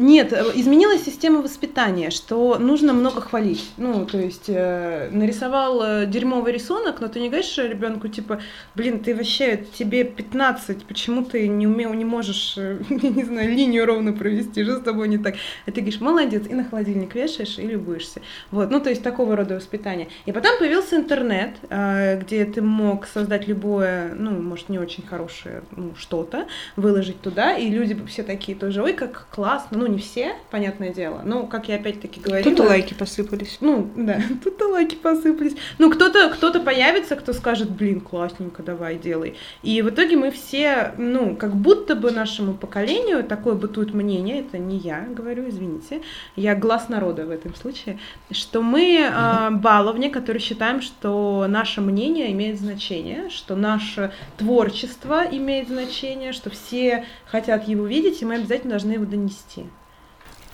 Нет, э, изменилась система воспитания, что нужно много хвалить. Ну, то есть э, нарисовал э, дерьмовый рисунок, но ты не говоришь ребенку, типа, блин, ты вообще, тебе 15, почему ты не умел, не можешь, э, не знаю, линию ровно провести, что с тобой не так? А ты говоришь, молодец, и на холодильник вешаешь, и любуешься. Вот, ну, то есть такого рода воспитание. И потом появился интернет, э, где ты мог создать любое, ну, может, не очень хорошее, ну, что-то, выложить туда, и люди все такие тоже, ой, как классно, ну, не все, понятное дело. Ну, как я опять-таки говорила... Тут лайки посыпались. Ну, да, тут лайки посыпались. Ну, кто-то кто появится, кто скажет, блин, классненько, давай, делай. И в итоге мы все, ну, как будто бы нашему поколению такое бытует мнение, это не я говорю, извините, я глаз народа в этом случае, что мы э, баловни, которые считаем, что наше мнение имеет значение, что наше творчество имеет значение, что все хотят его видеть, и мы обязательно должны его донести.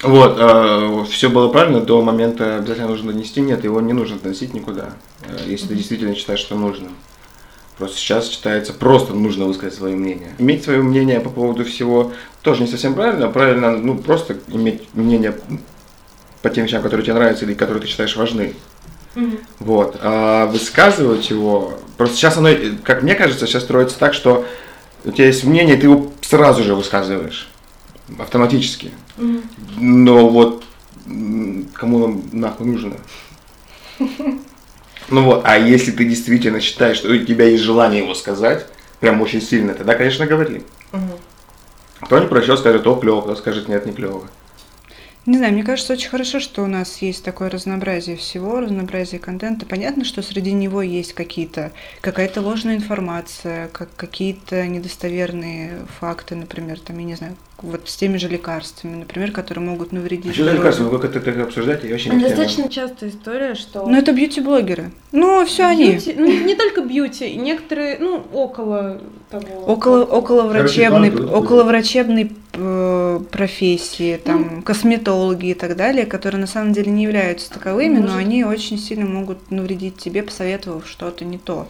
Вот, э, все было правильно, до момента обязательно нужно донести, нет, его не нужно доносить никуда, э, если ты действительно считаешь, что нужно. Просто сейчас считается, просто нужно высказать свое мнение. Иметь свое мнение по поводу всего тоже не совсем правильно, правильно, ну, просто иметь мнение по тем вещам, которые тебе нравятся или которые ты считаешь важны. Mm-hmm. Вот. А высказывать его, просто сейчас оно, как мне кажется, сейчас строится так, что у тебя есть мнение, ты его сразу же высказываешь автоматически. Mm-hmm. Но вот кому нам нахуй нужно? Ну вот, а если ты действительно считаешь, что у тебя есть желание его сказать, прям очень сильно, тогда, конечно, говори. Угу. Кто не прочел, скажет, о, клево, кто скажет, нет, не клево. Не знаю, мне кажется, очень хорошо, что у нас есть такое разнообразие всего, разнообразие контента. Понятно, что среди него есть какие-то, какая-то ложная информация, как какие-то недостоверные факты, например, там, я не знаю, вот с теми же лекарствами, например, которые могут навредить. А что за лекарства? Вы как это обсуждаете? Я вообще не Достаточно частая история, что... Ну, это бьюти-блогеры. Ну, все бьюти, они. Ну, не только бьюти, некоторые, ну, около того. Около, около врачебной, около врачебной э, профессии, там, ну, косметологи и так далее, которые на самом деле не являются таковыми, может... но они очень сильно могут навредить тебе, посоветовав что-то не то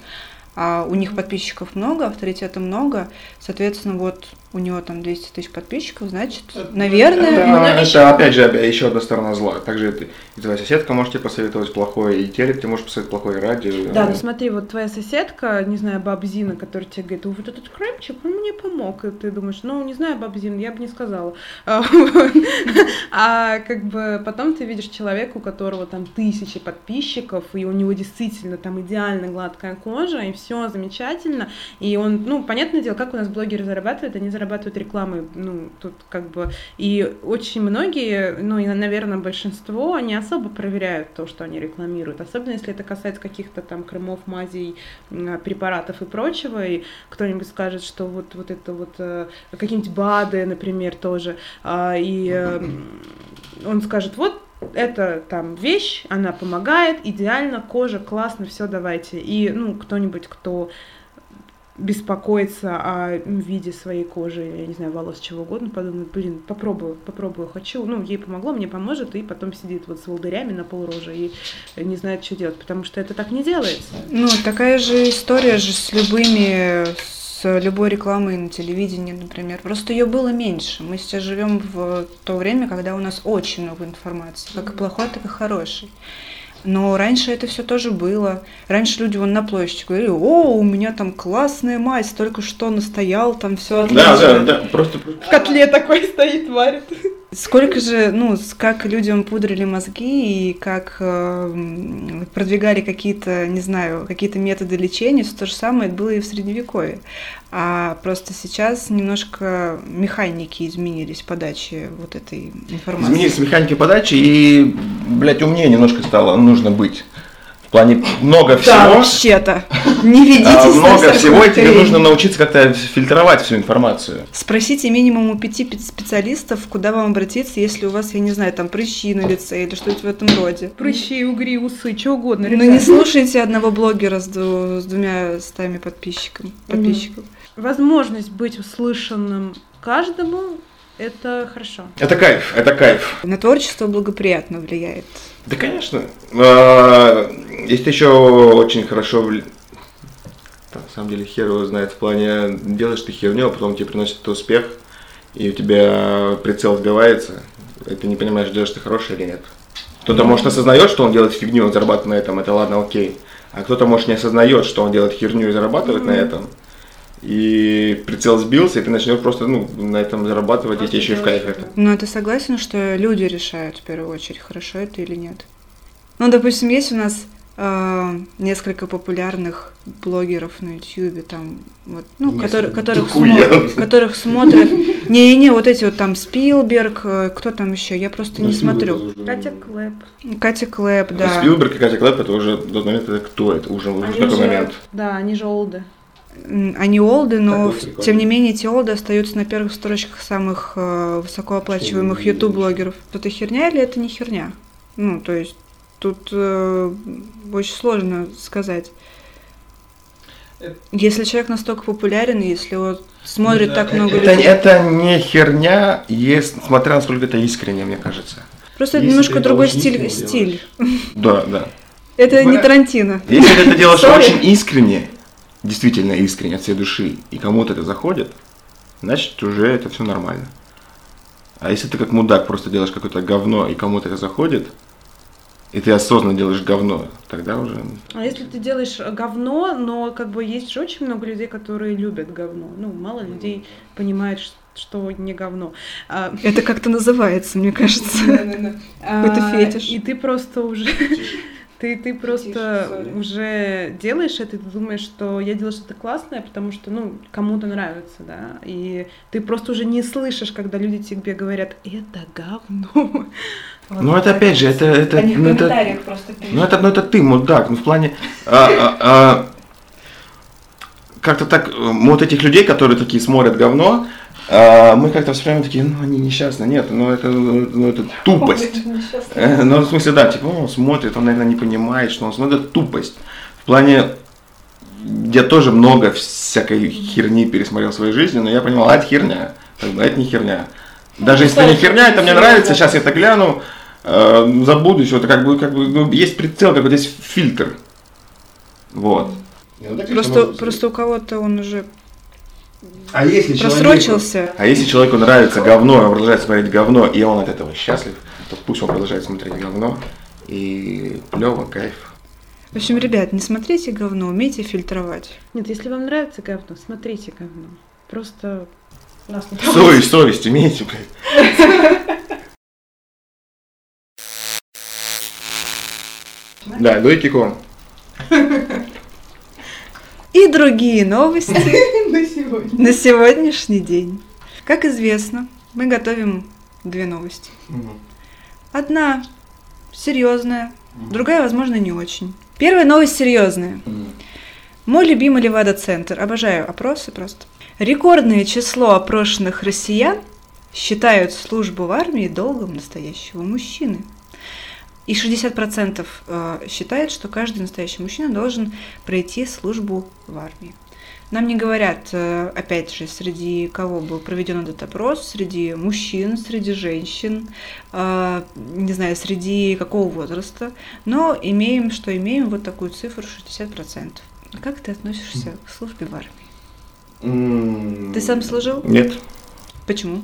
а у них подписчиков много, авторитета много, соответственно, вот у него там 200 тысяч подписчиков, значит, наверное... Это, это опять же, еще одна сторона зла. Также это, и твоя соседка может тебе посоветовать плохое, и телек ты можешь посоветовать плохое, и радио. Да, ну смотри, вот твоя соседка, не знаю, бабзина, которая тебе говорит, вот этот кремчик, он мне помог, и ты думаешь, ну, не знаю, бабзин, я бы не сказала. А как бы потом ты видишь человека, у которого там тысячи подписчиков, и у него действительно там идеально гладкая кожа, и все замечательно, и он, ну, понятное дело, как у нас блогеры зарабатывают, они зарабатывают рекламой, ну, тут как бы, и очень многие, ну, и, наверное, большинство, они особо проверяют то, что они рекламируют, особенно если это касается каких-то там кремов, мазей, препаратов и прочего, и кто-нибудь скажет, что вот, вот это вот э, какие-нибудь БАДы, например, тоже, а, и э, он скажет, вот это там вещь, она помогает, идеально, кожа, классно, все, давайте. И, ну, кто-нибудь, кто беспокоиться о виде своей кожи, я не знаю, волос, чего угодно, подумать, блин, попробую, попробую, хочу, ну, ей помогло, мне поможет, и потом сидит вот с волдырями на полрожи и не знает, что делать, потому что это так не делается. Ну, такая же история же с любыми, с любой рекламой на телевидении, например. Просто ее было меньше. Мы сейчас живем в то время, когда у нас очень много информации, как и плохой, так и хороший. Но раньше это все тоже было. Раньше люди вон на площади говорили, о, у меня там классная мать, только что настоял, там все отлично. Да, да, да, просто... В котле такой стоит, варит. Сколько же, ну, как людям пудрили мозги и как э, продвигали какие-то, не знаю, какие-то методы лечения, все то же самое было и в Средневековье. А просто сейчас немножко механики изменились подачи вот этой информации. Изменились механики подачи и, блядь, умнее немножко стало нужно быть плане много всего. Да, вообще-то. Не ведитесь а, Много всего, и тебе нужно научиться как-то фильтровать всю информацию. Спросите минимум у пяти специалистов, куда вам обратиться, если у вас, я не знаю, там прыщи на лице или что-нибудь в этом роде. Прыщи, угри, усы, что угодно. Ну не слушайте одного блогера с, с двумя стами подписчиков. подписчиков. Возможность быть услышанным каждому это хорошо. Это кайф, это кайф. На творчество благоприятно влияет. Да, конечно. А, есть еще очень хорошо на самом деле хер его знает в плане делаешь ты херню, а потом тебе приносит это успех, и у тебя прицел сбивается, и ты не понимаешь, делаешь ты хороший или нет. Кто-то может осознает, что он делает фигню, он зарабатывает на этом, это ладно, окей. А кто-то может не осознает, что он делает херню и зарабатывает mm-hmm. на этом и прицел сбился, и ты начнешь просто ну, на этом зарабатывать, просто и тебе еще и в кайф это. Ну, а ты согласен, что люди решают в первую очередь, хорошо это или нет? Ну, допустим, есть у нас э, несколько популярных блогеров на YouTube, там, вот, ну, которые, которых, Дохуя. смо- которых смотрят. Не-не-не, вот эти вот там Спилберг, э, кто там еще, я просто Ну, не смотрю. Катя Клэп. Катя Клэп, да. Спилберг и Катя Клэп, это уже в тот момент, это кто это? Уже, уже какой же- момент? Да, они же олды. Они олды, но тем не менее эти олды остаются на первых строчках самых э, высокооплачиваемых YouTube-блогеров. Это херня или это не херня? Ну, то есть тут э, очень сложно сказать. Если человек настолько популярен, если вот смотрит так много Это, людей. это не херня, есть, смотря насколько это искренне, мне кажется. Просто это если немножко это другой очень стиль. стиль. Да, да. Это не Тарантино. Если ты это делаешь очень искренне, действительно искренне от всей души, и кому-то это заходит, значит уже это все нормально. А если ты как мудак просто делаешь какое-то говно, и кому-то это заходит, и ты осознанно делаешь говно, тогда уже... А если ты делаешь говно, но как бы есть же очень много людей, которые любят говно. Ну, мало людей понимает, что не говно. А, Это как-то называется, мне кажется. Какой-то а, фетиш. И ты просто уже... Ты, ты просто sorry. уже делаешь это, и ты думаешь, что я делаю что-то классное, потому что, ну, кому-то нравится, да, и ты просто уже не слышишь, когда люди тебе говорят, это говно. Вот Ну это опять же, это... это, ну, это комментариях просто Ну это, ну это ты, мудак. Ну в плане... а, а, а, как-то так, вот этих людей, которые такие смотрят говно, а, мы как-то воспринимаем такие, ну они несчастные. Нет, ну это, ну, это тупость. Э, Ну, в смысле, да, типа, он смотрит, он, наверное, не понимает, что он смотрит, это тупость. В плане, я тоже много всякой херни пересмотрел в своей жизни, но я понимал, а это херня, как бы, а это не херня. Даже если это не херня, это мне нравится, сейчас я это гляну, э, забуду еще, это как бы, как бы, ну, есть прицел, как вот здесь фильтр. Вот. Просто, просто у кого-то он уже А если просрочился. А если человеку нравится говно, он продолжает смотреть говно, и он от этого счастлив, то пусть он продолжает смотреть говно, и плево, кайф. В общем, ребят, не смотрите говно, умейте фильтровать. Нет, если вам нравится говно, смотрите говно. Просто нас не Совесть, совесть имейте, блядь. Да, дуйте ком. И другие новости на сегодня. на сегодняшний день. Как известно, мы готовим две новости. Одна серьезная, другая, возможно, не очень. Первая новость серьезная. Мой любимый Левада-центр. Обожаю опросы просто. Рекордное число опрошенных россиян считают службу в армии долгом настоящего мужчины. И 60% э, считают, что каждый настоящий мужчина должен пройти службу в армии. Нам не говорят, э, опять же, среди кого был проведен этот опрос, среди мужчин, среди женщин, э, не знаю, среди какого возраста, но имеем, что имеем вот такую цифру 60%. А Как ты относишься к службе в армии? Ты сам служил? Нет. Почему?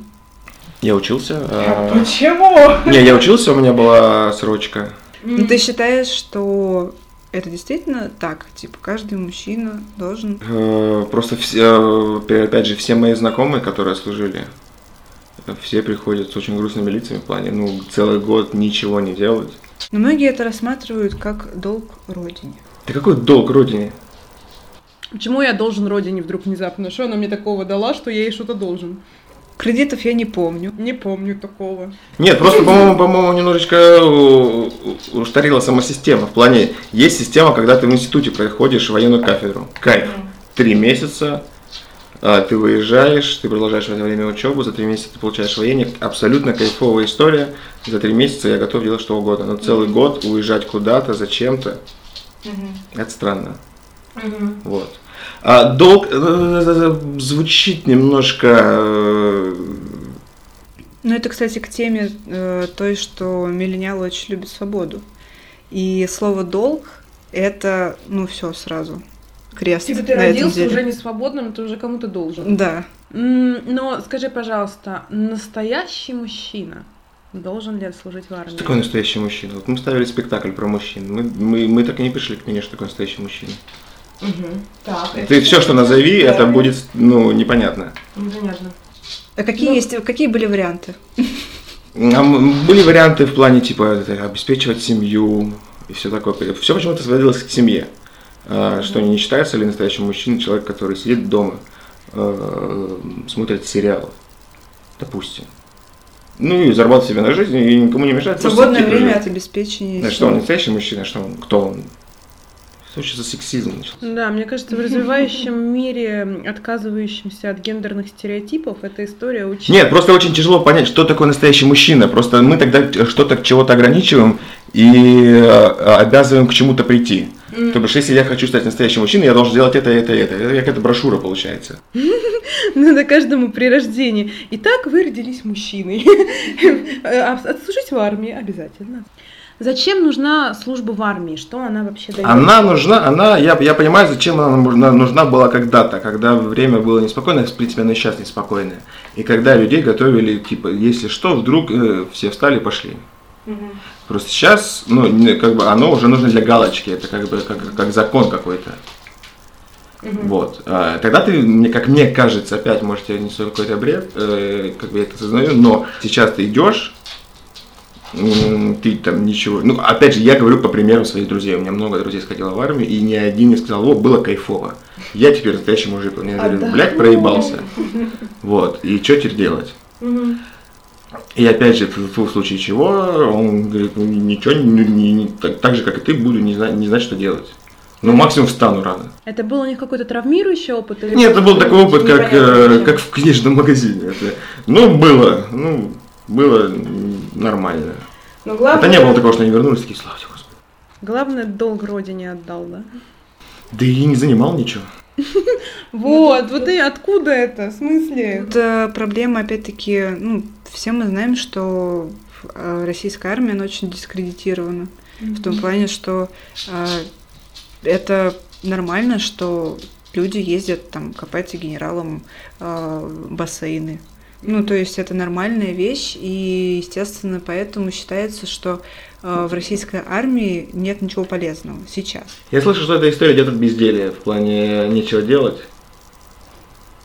Я учился. а, Почему? Не, я учился, у меня была срочка. Ну, ты считаешь, что это действительно так? Типа, каждый мужчина должен... Э, Просто все, э, опять же, все мои знакомые, которые служили, э, все приходят с очень грустными лицами в плане, ну, целый год ничего не делать. Но многие это рассматривают как долг родине. Да какой долг родине? Почему я должен родине вдруг внезапно? Что она мне такого дала, что я ей что-то должен? Кредитов я не помню. Не помню такого. Нет, просто, по-моему, по-моему, немножечко э, устарела сама система. В плане, есть система, когда ты в институте проходишь военную кафедру. Кайф. Три месяца, а, ты выезжаешь, ты продолжаешь в это время учебу, за три месяца ты получаешь военник. Абсолютно кайфовая история. За три месяца я готов делать что угодно. Но целый год уезжать куда-то, зачем-то, это странно. Вот. А долг э, звучит немножко э, Ну, это, кстати, к теме э, той, что миллениалы очень любят свободу. И слово «долг» — это, ну, все сразу. Крест Типа ты на этом родился деле. уже не свободным, ты уже кому-то должен. Да. Но скажи, пожалуйста, настоящий мужчина должен ли служить в армии? Что такое настоящий мужчина? Вот мы ставили спектакль про мужчин. Мы, мы, мы так и не пришли к мнению, что такое настоящий мужчина. Так, Ты все, что назови, это будет, ну, непонятно. непонятно. А какие, Ну- есть, какие были варианты? А были варианты в плане, типа, обеспечивать семью, и все такое. Все почему-то сводилось к семье. А, что не считается ли настоящим мужчиной человек, который сидит дома, э, смотрит сериалы, допустим. Ну и зарабатывает себе на жизнь, и никому не мешает. Свободное время от обеспечения. Да, что он настоящий мужчина, что он, кто он? Что за сексизм начался? Да, мне кажется, в развивающем мире, отказывающемся от гендерных стереотипов, эта история очень... Нет, просто очень тяжело понять, что такое настоящий мужчина. Просто мы тогда что-то чего-то ограничиваем и э, обязываем к чему-то прийти. Mm. То бишь, если я хочу стать настоящим мужчиной, я должен делать это, это, это. Это какая-то брошюра получается. Надо каждому при рождении. Итак, вы родились мужчиной. А отслужить в армии обязательно. Зачем нужна служба в армии? Что она вообще дает? Она нужна, она, я, я понимаю, зачем она нужна, нужна была когда-то, когда время было неспокойное, в принципе, оно и сейчас неспокойное. И когда людей готовили, типа, если что, вдруг э, все встали и пошли. Угу. Просто сейчас, ну, как бы оно уже нужно для галочки, это как бы как, как закон какой-то. Угу. Вот. А, тогда ты, мне, как мне кажется, опять, может, я несу какой-то бред, э, как бы я это осознаю, но сейчас ты идешь, ты там ничего. Ну, опять же, я говорю по примеру своих друзей. У меня много друзей сходило в армию, и ни один не сказал, о, было кайфово. Я теперь настоящий мужик. Говорю, а, блядь, проебался. Вот. И что теперь делать? И опять же, в, в случае чего, он говорит, ну, ничего, не, не, не, так, так же, как и ты, буду не знать, не знать, что делать. Ну, максимум встану рано. Это был у них какой-то травмирующий опыт? Или Нет, это был такой опыт, как, э, как в книжном магазине. Это, ну, было, ну, было нормально. Но главное... Это не было такого, что они вернулись, такие, слава тебе, Господи. Главное, долг родине отдал, да? Да и не занимал ничего. Вот, вот и откуда это, в смысле? Это проблема, опять-таки, ну, все мы знаем, что э, российская армия, она очень дискредитирована. В том плане, что э, это нормально, что люди ездят там копать генералам э, бассейны. Ну, то есть это нормальная вещь, и, естественно, поэтому считается, что э, в российской армии нет ничего полезного сейчас. Я слышу, что эта история идет от безделия, в плане нечего делать.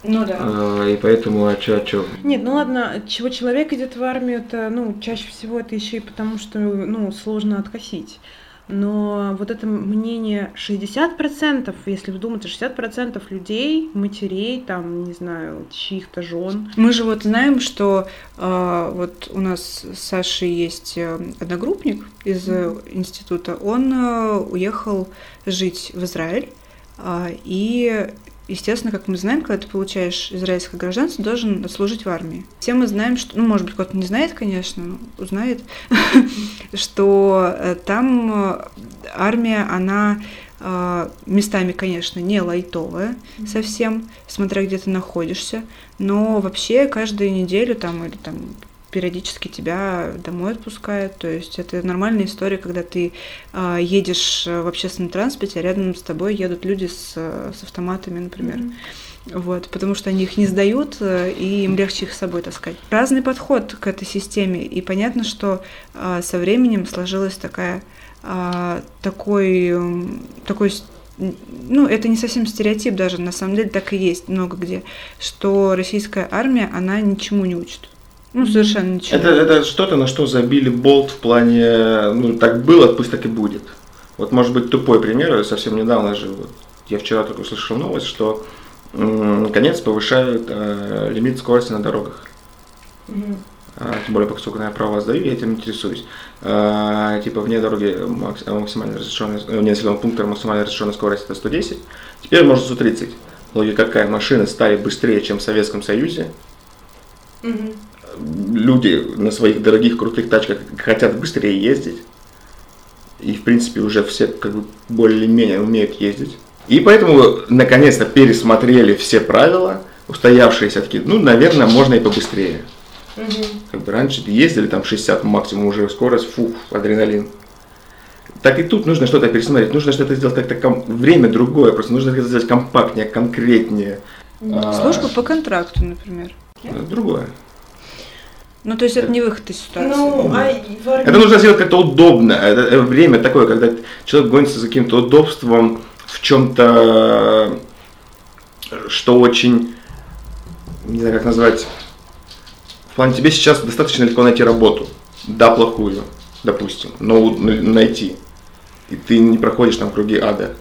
Ну да. А, и поэтому, а чё, а чё? Нет, ну ладно, чего человек идет в армию, это, ну, чаще всего это еще и потому, что, ну, сложно откосить. Но вот это мнение 60%, если вдуматься, 60% людей, матерей, там, не знаю, чьих-то жен. Мы же вот знаем, что э, вот у нас с Сашей есть э, одногруппник из mm-hmm. института, он э, уехал жить в Израиль, э, и Естественно, как мы знаем, когда ты получаешь израильское гражданство, должен отслужить в армии. Все мы знаем, что, ну, может быть, кто-то не знает, конечно, но узнает, что э, там э, армия, она э, местами, конечно, не лайтовая совсем, смотря где ты находишься, но вообще каждую неделю там или там периодически тебя домой отпускают. То есть это нормальная история, когда ты э, едешь в общественном транспорте, а рядом с тобой едут люди с, с автоматами, например. Mm-hmm. Вот, потому что они их не сдают, э, и им легче их с собой таскать. Разный подход к этой системе, и понятно, что э, со временем сложилась такая э, такой, такой ну, это не совсем стереотип даже, на самом деле так и есть много где, что российская армия, она ничему не учит. Ну, совершенно ничего. Это, это что-то, на что забили болт в плане, ну, так было, пусть так и будет. Вот, может быть, тупой пример, совсем недавно же, вот, я вчера только услышал новость, что наконец повышают э, лимит скорости на дорогах. Угу. А, тем более, поскольку я право сдаю, я этим интересуюсь. А, типа вне дороги максимально разрешенная, э, вне населенного пункта максимально разрешенная скорость это 110, теперь можно 130. Логика какая? Машины стали быстрее, чем в Советском Союзе. Угу люди на своих дорогих крутых тачках хотят быстрее ездить. И, в принципе, уже все как бы более-менее умеют ездить. И поэтому, наконец-то, пересмотрели все правила, устоявшиеся такие, ну, наверное, можно и побыстрее. Угу. Как бы раньше ездили там 60 максимум уже скорость, фух, адреналин. Так и тут нужно что-то пересмотреть, нужно что-то сделать как-то ком... время другое, просто нужно это сделать компактнее, конкретнее. Служба а... по контракту, например. Другое. Ну, то есть это не выход из ситуации. Ну, а Это нужно сделать как-то удобно. Это время такое, когда человек гонится за каким-то удобством в чем-то, что очень, не знаю, как назвать, в плане тебе сейчас достаточно легко найти работу. Да, плохую, допустим, но найти. и ты не проходишь там круги ада.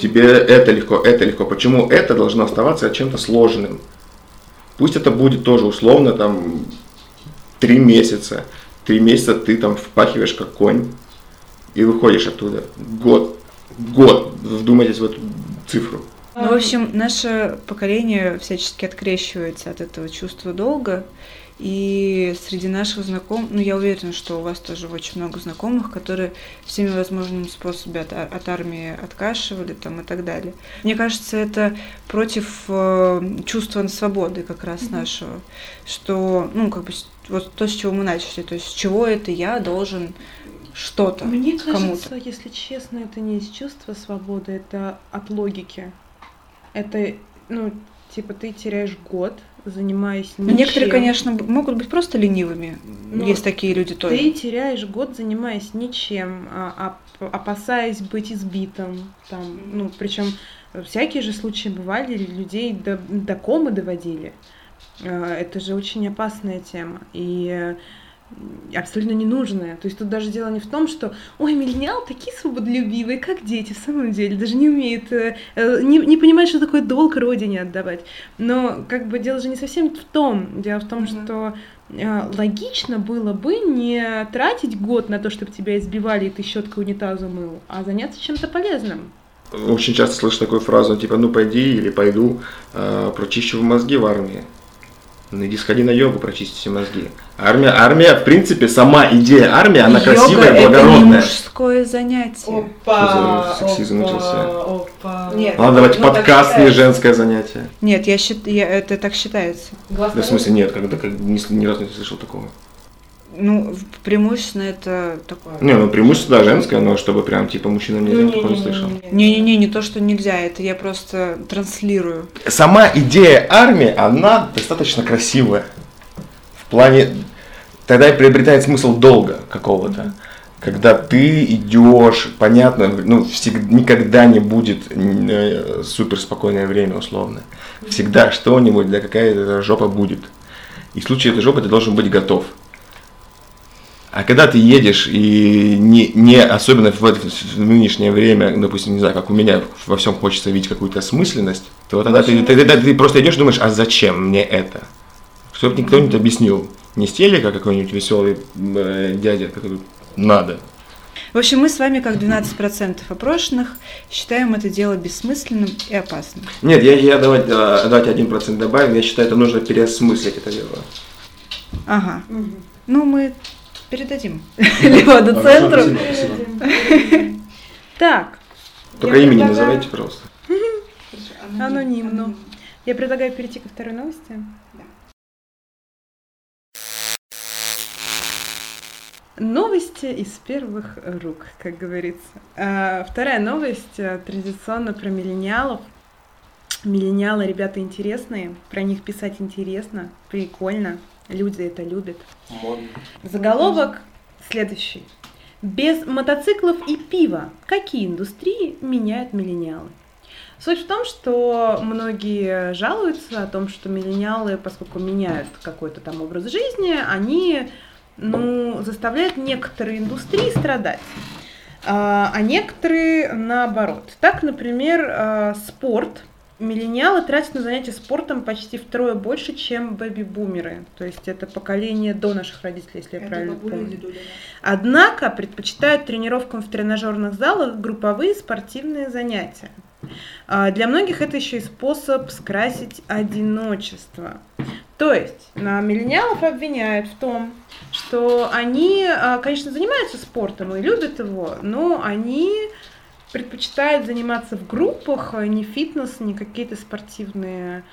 Тебе это легко, это легко. Почему это должно оставаться чем-то сложным? Пусть это будет тоже условно там три месяца. Три месяца ты там впахиваешь как конь и выходишь оттуда. Год. Год. Вдумайтесь в эту цифру. Ну, в общем, наше поколение всячески открещивается от этого чувства долга. И среди наших знакомых, ну я уверена, что у вас тоже очень много знакомых, которые всеми возможными способами от, от армии откашивали там и так далее. Мне кажется, это против э, чувства свободы как раз mm-hmm. нашего, что, ну, как бы, вот то, с чего мы начали, то есть с чего это я должен что-то Мне кажется, если честно, это не из чувства свободы, это от логики. Это, ну, типа, ты теряешь год, занимаясь ничем. Некоторые, конечно, могут быть просто ленивыми. Но Есть такие люди тоже. Ты теряешь год, занимаясь ничем, а, а, опасаясь быть избитым. Там, ну, причем всякие же случаи бывали, людей до, до комы доводили. А, это же очень опасная тема. И абсолютно ненужное. То есть тут даже дело не в том, что, ой, миллениал такие свободолюбивые, как дети, в самом деле, даже не умеют, э, э, не, не понимают, что такое долг родине отдавать. Но как бы дело же не совсем в том. Дело в том, mm-hmm. что э, логично было бы не тратить год на то, чтобы тебя избивали, и ты щеткой унитазу мыл, а заняться чем-то полезным. Очень часто слышу такую фразу, типа, ну пойди или пойду, э, прочищу мозги в армии. Ну иди сходи на йогу, прочисти все мозги. Армия, армия, в принципе, сама идея армии, она Йога красивая, благородная. Это мужское занятие. Опа, Что за сексизм опа, начался? Опа. Нет, Ладно, давайте ну, подкаст не женское занятие. Нет, я считаю, это так считается. Да, в смысле, нет, когда как, ни, ни разу не слышал такого. Ну, преимущественно это такое. Не, ну преимущественно да, женское, но чтобы прям типа мужчинам нельзя, такого не слышал. Не-не-не, не то, что нельзя, это я просто транслирую. Сама идея армии, она достаточно красивая. В плане, тогда и приобретает смысл долга какого-то. Когда ты идешь, понятно, ну, всегда, никогда не будет э, супер спокойное время, условно. Всегда что-нибудь, для какая-то жопа будет. И в случае этой жопы ты должен быть готов. А когда ты едешь и не, не особенно в, в нынешнее время, допустим, не знаю, как у меня во всем хочется видеть какую-то осмысленность, то тогда ты, ты, ты, ты просто идешь и думаешь, а зачем мне это? Чтобы никто не объяснил. Не стелика какой-нибудь веселый э, дядя, который надо. В общем, мы с вами, как 12% опрошенных, считаем это дело бессмысленным и опасным. Нет, я, я давайте, давайте 1% добавим. Я считаю, это нужно переосмыслить это дело. Ага. Угу. Ну, мы передадим Леваду-центру. Так. Только имени называйте, пожалуйста. Анонимно. Я предлагаю перейти ко второй новости. Новости из первых рук, как говорится. А, вторая новость э, традиционно про миллениалов. Миллениалы, ребята, интересные, про них писать интересно, прикольно. Люди это любят. Модно. Заголовок следующий. Без мотоциклов и пива какие индустрии меняют миллениалы? Суть в том, что многие жалуются о том, что миллениалы, поскольку меняют какой-то там образ жизни, они ну, заставляют некоторые индустрии страдать, а, а некоторые наоборот. Так, например, а, спорт – миллениалы тратят на занятия спортом почти втрое больше, чем бэби-бумеры. То есть это поколение до наших родителей, если я это правильно помню. Дедуля, да. Однако предпочитают тренировкам в тренажерных залах групповые спортивные занятия. А, для многих это еще и способ скрасить одиночество. То есть на миллениалов обвиняют в том, что они, а, конечно, занимаются спортом и любят его, но они предпочитают заниматься в группах, а не фитнес, не какие-то спортивные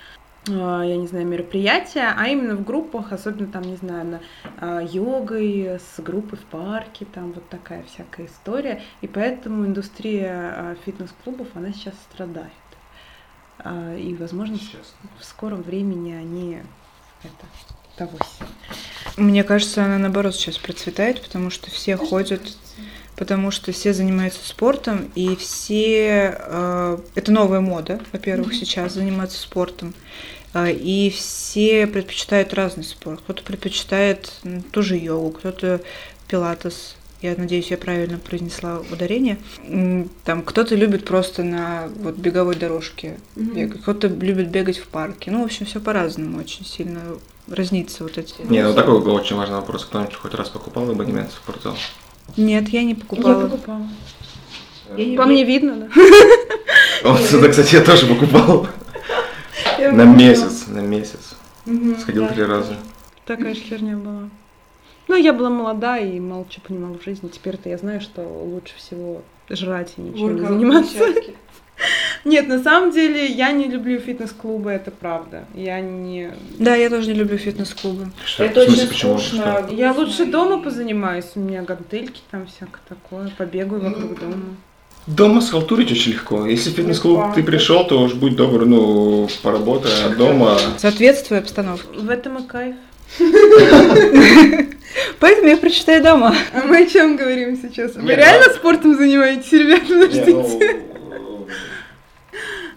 а, я не знаю, мероприятия, а именно в группах, особенно там, не знаю, на а, йогой, с группой в парке, там вот такая всякая история. И поэтому индустрия фитнес-клубов, она сейчас страдает. И, возможно, сейчас. в скором времени они это того. Мне кажется, она наоборот сейчас процветает, потому что все ходят потому что все занимаются спортом, и все... Э, это новая мода, во-первых, mm-hmm. сейчас заниматься спортом. Э, и все предпочитают разный спорт. Кто-то предпочитает ну, тоже йогу, кто-то пилатес, я надеюсь, я правильно произнесла ударение. Там кто-то любит просто на вот беговой дорожке бегать, кто-то любит бегать в парке. Ну, в общем, все по-разному, очень сильно разнится вот эти. Не, ну такой был очень важный вопрос. Кто-нибудь хоть раз покупал абонемент в спортзал? Нет, я не Я покупала. покупала. Я не По мне видно, да? Вот это, кстати, я тоже покупал. На месяц, на месяц. Сходил три раза. Такая же херня была. Ну, я была молода и мало что понимала в жизни. Теперь-то я знаю, что лучше всего жрать и ничем не заниматься. Нет, на самом деле я не люблю фитнес-клубы, это правда. Я не... Да, я тоже не люблю фитнес-клубы. Что? Это очень почему? скучно. Что? Я лучше дома позанимаюсь. У меня гантельки там всякое такое. Побегаю вокруг дома. Дома схалтурить очень легко. Если в фитнес-клуб ты пришел, то уж будь добр, ну, поработай, а дома... Соответствуя обстановке. В этом и кайф. Поэтому я прочитаю дома. А мы о чем говорим сейчас? Вы реально да. спортом занимаетесь, ребят? Не, Подождите.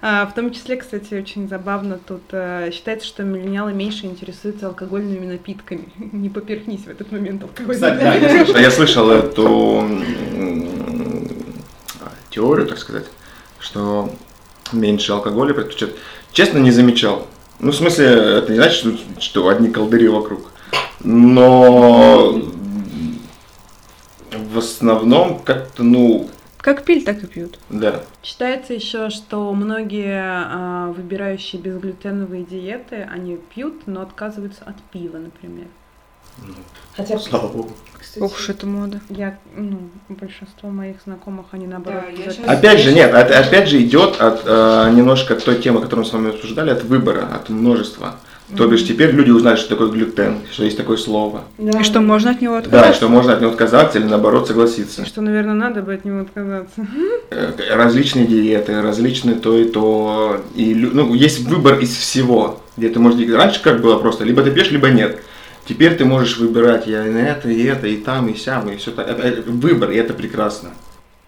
А, в том числе, кстати, очень забавно тут э, считается, что миллениалы меньше интересуются алкогольными напитками. Не поперхнись в этот момент алкогольными да, я слышал, эту теорию, так сказать, что меньше алкоголя предпочитают. Честно, не замечал. Ну, в смысле, это не значит, что, что одни колдыри вокруг. Но в основном как-то, ну, Как пиль, так и пьют. да. Считается еще, что многие а, выбирающие безглютеновые диеты, они пьют, но отказываются от пива, например. Хотя, Слава богу. кстати, Ох уж эта мода. я, ну, большинство моих знакомых, они наоборот. Да, щас- Опять же, нет, это опять же идет от э, немножко от той темы, которую мы с вами обсуждали, от выбора, от множества. То бишь теперь люди узнали, что такое глютен, что есть такое слово. Да. И что можно от него Да, отказаться? и что можно от него отказаться или наоборот согласиться. И что, наверное, надо бы от него отказаться. Э, Различные диеты, различные то и то. И, ну, есть выбор из всего. Где ты можешь... Раньше как было просто, либо ты пьешь, либо нет. Теперь ты можешь выбирать, я и это, и это, и там, и сям, и все так. Это, это выбор, и это прекрасно.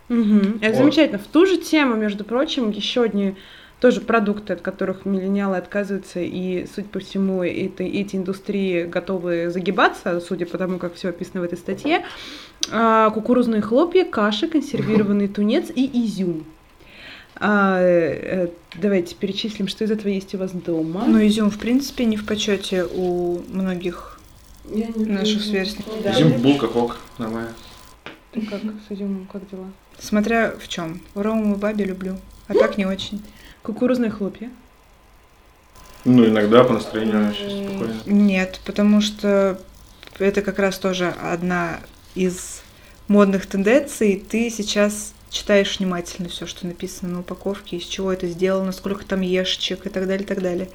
Мгм. Это Вот. замечательно. В ту же тему, между прочим, еще одни тоже продукты, от которых миллениалы отказываются, и, судя по всему, это, эти индустрии готовы загибаться, судя по тому, как все описано в этой статье. А, кукурузные хлопья, каши, консервированный тунец и изюм. А, э, давайте перечислим, что из этого есть у вас дома. Ну, изюм, в принципе, не в почете у многих наших сверстников. Изюм, булка, кок, нормально. Ты как с изюмом, как дела? Смотря в чем. Рому и бабе люблю, а так не очень. Кукурузные хлопья. Ну, иногда по настроению сейчас спокойно. Нет, потому что это как раз тоже одна из модных тенденций. Ты сейчас читаешь внимательно все, что написано на упаковке, из чего это сделано, сколько там ешечек и так далее, и так далее.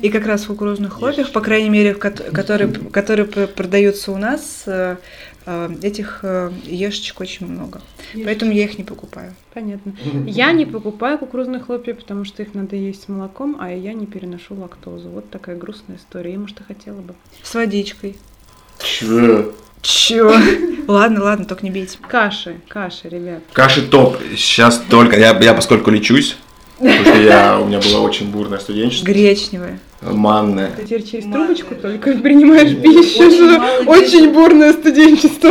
И как раз в кукурузных хлопьях, по крайней мере, в которые, которые продаются у нас, э, э, этих э, ешечек очень много. Поэтому я их не покупаю. Понятно. Я не покупаю кукурузные хлопья, потому что их надо есть с молоком, а я не переношу лактозу. Вот такая грустная история. Я, может, и хотела бы. С водичкой. Чё? Чё? Ладно, ладно, только не бейте. Каши, каши, ребят. Каши топ. Сейчас только. Я, я поскольку лечусь, потому что я, у меня была очень бурная студенчество, Гречневая. Манная. Ты теперь через Манная. трубочку только принимаешь пищу. Очень Очень бурное студенчество.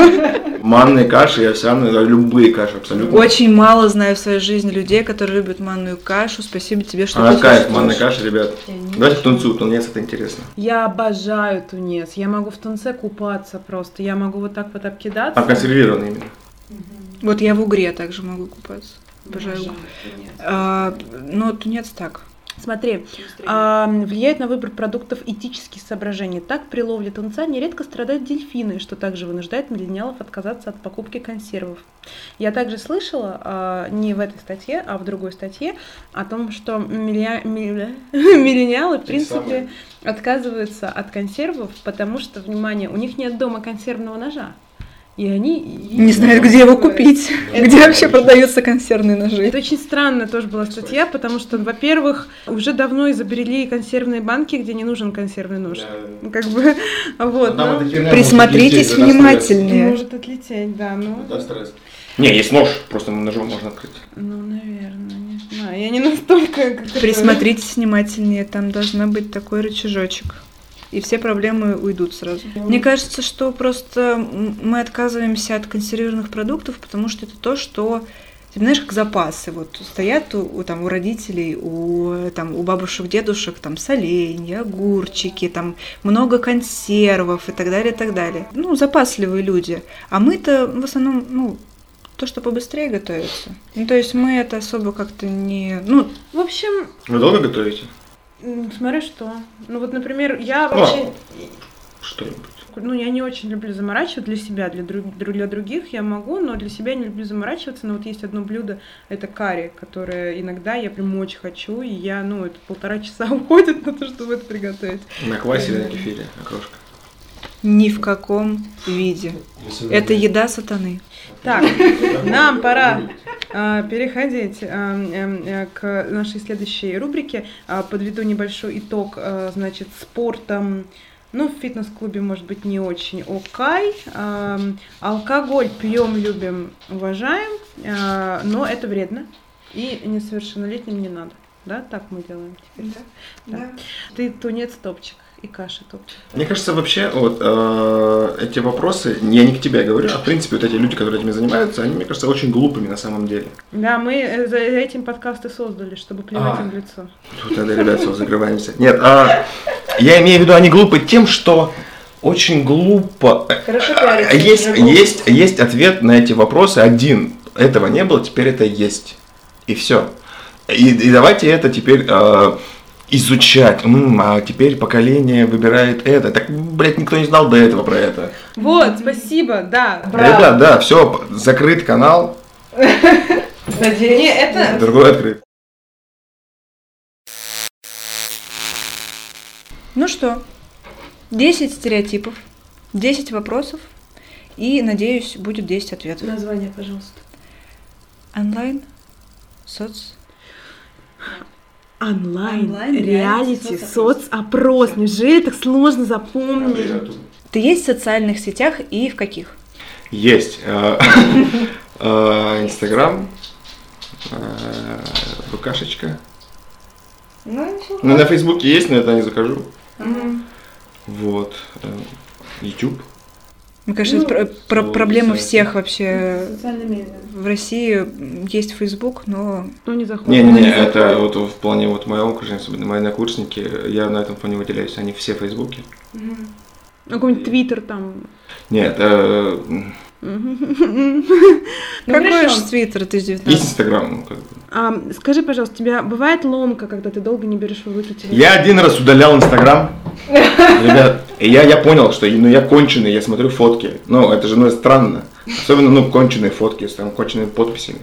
Манные каши, овсяные, да, любые каши абсолютно. Очень мало знаю в своей жизни людей, которые любят манную кашу. Спасибо тебе, что Она ты кайф, манная каша, ребят. Давайте к тунцу, тунец это интересно. Я обожаю тунец. Я могу в тунце купаться просто. Я могу вот так вот обкидаться. А консервированный именно. Вот я в угре также могу купаться. Обожаю. А, но тунец так. Смотри, а, влияет на выбор продуктов этические соображения. Так, при ловле тунца нередко страдают дельфины, что также вынуждает миллениалов отказаться от покупки консервов. Я также слышала, а, не в этой статье, а в другой статье, о том, что милля- милля- миллениалы, в принципе, отказываются от консервов, потому что, внимание, у них нет дома консервного ножа. И они... Не знают, где его купить. Где вообще продаются консервные ножи. Это очень странная тоже была статья, потому что, во-первых, уже давно изобрели консервные банки, где не нужен консервный нож. Ну, Как бы, вот. ну, Присмотритесь внимательнее. может отлететь, да, ну, Не, есть нож, просто ножом можно открыть. ну, наверное, не знаю. Я не настолько... это- Присмотритесь внимательнее, там должна быть такой рычажочек. И все проблемы уйдут сразу. Мне кажется, что просто мы отказываемся от консервированных продуктов, потому что это то, что ты знаешь, как запасы, вот стоят у, у, там, у родителей, у, там, у бабушек, дедушек, там, соленья, огурчики, там, много консервов и так далее, и так далее. Ну, запасливые люди. А мы-то в основном, ну, то, что побыстрее готовится. Ну, то есть мы это особо как-то не... Ну, В общем, Вы долго готовите? Смотри что. Ну вот, например, я вообще... Что-нибудь. Ну, я не очень люблю заморачивать для себя, для, друг- дру- для других я могу, но для себя не люблю заморачиваться. Но вот есть одно блюдо, это карри, которое иногда я прям очень хочу, и я, ну, это полтора часа уходит на то, чтобы это приготовить. На квасе или на кефире, окрошка? Ни в каком виде. Это еда сатаны. Так, нам пора а, переходить эм, э, к нашей следующей рубрике. А, Подведу небольшой итог, значит, спортом. Ну, в фитнес-клубе, может быть, не очень окай. Алкоголь пьем, любим, уважаем, но это вредно. И несовершеннолетним не надо. Да, так мы делаем теперь, да? Да. Ты тунец топчик и каша топчик. Мне кажется, вообще, вот э, эти вопросы, я не к тебе говорю, а в принципе вот эти люди, которые этим занимаются, они, мне кажется, очень глупыми на самом деле. Да, мы э, за этим подкасты создали, чтобы плевать А. им в лицо. Тут тогда, ребят, все, закрываемся. Нет, а, я имею в виду, они глупы тем, что очень глупо. Хорошо А, Есть, есть, есть ответ на эти вопросы один. Этого не было, теперь это есть. И все. И, и давайте это теперь э, изучать. М, а теперь поколение выбирает это. Так, блядь, никто не знал до этого про это. Вот, спасибо, да. Ребят, да, все, закрыт канал, Не, это... другой открыт. Ну что, 10 стереотипов, 10 вопросов и, надеюсь, будет 10 ответов. Название, пожалуйста. Онлайн, соц... Онлайн, Онлайн, реалити, реалити, соцопрос. Неужели так сложно запомнить? Ты есть в социальных сетях и в каких? Есть. э, э, Инстаграм, э, Букашечка. Ну, Ну, на Фейсбуке есть, но это не закажу. Вот. YouTube. Мне кажется, Ну, это про- про- проблема всех вообще. В России есть Facebook, но Ну, не заходит. Не-не-не, не это вот в плане вот моего окружения, особенно мои однокурсники, я на этом фоне выделяюсь, они все в Фейсбуке. Какой-нибудь твиттер там. Нет, э, какой хорошо. же твиттер ты есть 19 Инстаграм. ну, как бы. А, скажи, пожалуйста, у тебя бывает ломка, когда ты долго не берешь выключить? Я один раз удалял Инстаграм. Ребят, я, я понял, что ну, я конченый, я смотрю фотки. Ну, это же ну, странно. Особенно, ну, конченые фотки с там, кончеными подписями.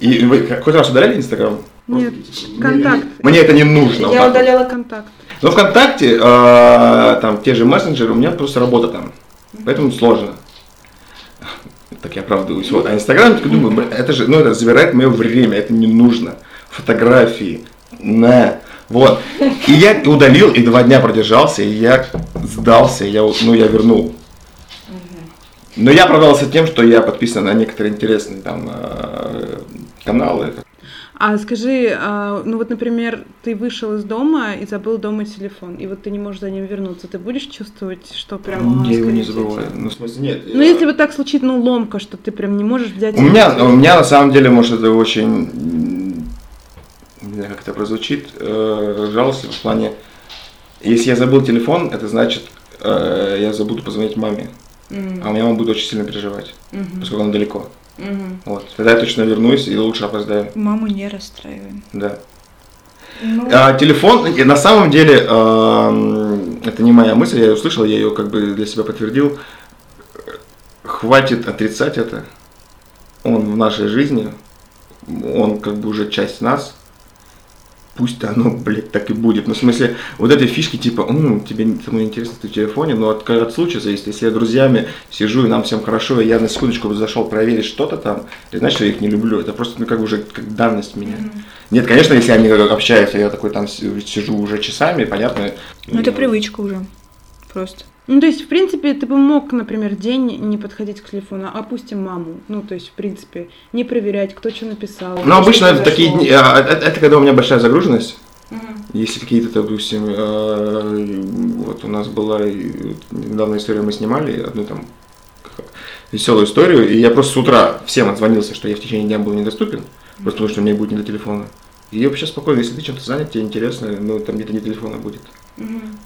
И вы хоть раз удаляли Инстаграм? Нет, контакт. Мне это не нужно. Я так вот. удаляла контакт. Но ВКонтакте, э, там те же мессенджеры, у меня просто работа там. Поэтому сложно. Так я оправдываюсь. Вот. А Инстаграм, я думаю, «Бля, это же, ну, это забирает мое время, это не нужно. Фотографии, на. Вот. И я удалил, и два дня продержался, и я сдался, я, ну, я вернул. Но я оправдался тем, что я подписан на некоторые интересные там э, каналы. А скажи, а, ну вот, например, ты вышел из дома и забыл дома телефон, и вот ты не можешь за ним вернуться, ты будешь чувствовать, что прям... Я его не забываю. Ну, в смысле, нет. Ну, я- если вот так случится, ну, ломка, что ты прям не можешь взять... У меня, у меня на самом деле, может, это очень, не знаю, как это прозвучит, э, жалостливо в плане, если я забыл телефон, это значит, э, я забуду позвонить маме, а у меня мама будет очень сильно переживать, поскольку она далеко. Вот. Тогда я точно вернусь и лучше опоздаю, Маму не расстраиваем. да. Ну, А, телефон, и на самом деле, эм, это не моя мысль, я ее услышал, я ее как бы для себя подтвердил. Хватит отрицать это. Он в нашей жизни, он как бы уже часть нас. Пусть оно, блядь, так и будет. Ну, в смысле, вот этой фишки, типа, «М, тебе тому интересно, ты в телефоне, но от, от случая зависит. Если я друзьями сижу, и нам всем хорошо, и я на секундочку зашел проверить что-то там, это значит, что я их не люблю. Это просто, ну, как бы уже как данность меня. Нет, конечно, если они общаются, я такой там си- сижу уже часами, понятно. ну это привычка уже. Просто. Ну, то есть, в принципе, ты бы мог, например, день не подходить к телефону, а опустим маму. Ну, то есть, в принципе, не проверять, кто что написал. Ну, обычно это такие дни, а, это, это когда у меня большая загруженность. если какие-то, допустим, э, вот у нас была недавно история, мы снимали одну там веселую историю, и я просто с утра всем отзвонился, что я в течение дня был недоступен, просто потому что у меня будет не до телефона. И я вообще спокойно, если ты чем-то занят, тебе интересно, ну там где-то не телефона будет.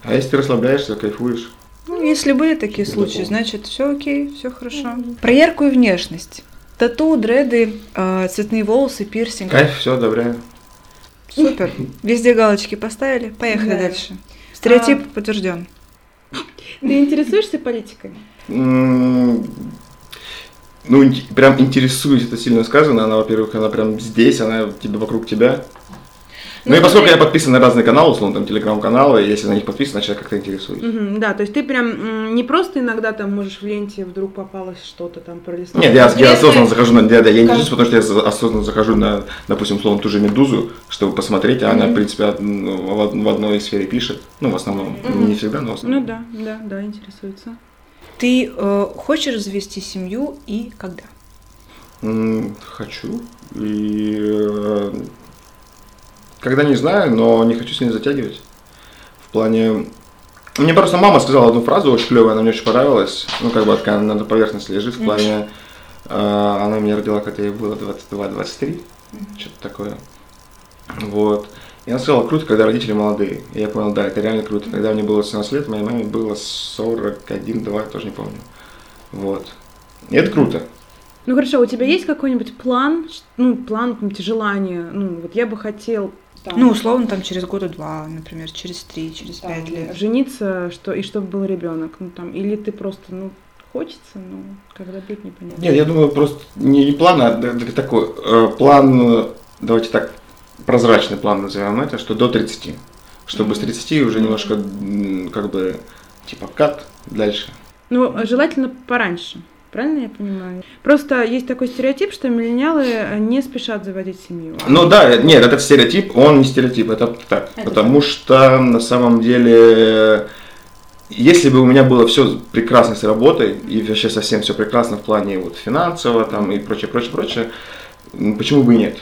А если ты расслабляешься, кайфуешь, Ну, если были такие случаи, значит, все окей, все хорошо. Про яркую внешность. Тату, дреды, э, цветные волосы, пирсинг. кайф, все, одобряю. Супер. Везде галочки поставили. Поехали Да. дальше. Стереотип подтвержден. Ты интересуешься политикой? Ну, прям интересуюсь, это сильно сказано. Она, во-первых, она прям здесь, она тебе вокруг тебя. Ну, и Ну, поскольку ты- я подписан на разные каналы, условно, там телеграм-каналы, если на них подписан, значит, я как-то интересуюсь. Мгм, да, то есть ты прям не просто иногда там можешь в ленте вдруг попалось что-то там пролистнуть. Нет, я, я осознанно захожу на... Да, да, я интересуюсь, потому что я осознанно захожу на, допустим, условно, ту же «Медузу», чтобы посмотреть, а она, в принципе, ну, в, од- в одной сфере пишет. Ну, в основном. Не всегда, но в основном. Ну да, да, да, интересуется. Ты э, хочешь завести семью и когда? Хочу. И э, когда не знаю, но не хочу сильно затягивать. В плане... Мне просто мама сказала одну фразу очень клевую, она мне очень понравилась. Ну, как бы такая на поверхности лежит. В плане... э, Она меня родила, когда ей было 22-23. Что-то такое. Вот. И она сказала, круто, когда родители молодые. И я понял, да, это реально круто. Когда мне было 17 лет, моей маме было 41-2, тоже не помню. Вот. И это круто. Ну хорошо, у тебя есть какой-нибудь план, ну, план, какое-нибудь желание, ну, вот я бы хотел там, Ну, условно, там через года два, например, через три, через там, пять лет. жениться, что, и чтобы был ребенок, ну, там, или ты просто, ну, хочется, ну, когда будет, непонятно. Нет, я думаю, просто не, не план, а такой э, план, давайте так, прозрачный план назовем это, что до 30. Чтобы с 30 уже немножко, как бы, типа, кат дальше. Ну, желательно пораньше. Правильно я понимаю? Просто есть такой стереотип, что миллениалы э, не спешат заводить семью. Ну да, э, нет, этот стереотип, он не стереотип, это так. Это потому что на самом деле, если бы у меня было все прекрасно с работой, и вообще совсем все прекрасно в плане вот финансово там и прочее, прочее, прочее, почему бы и нет?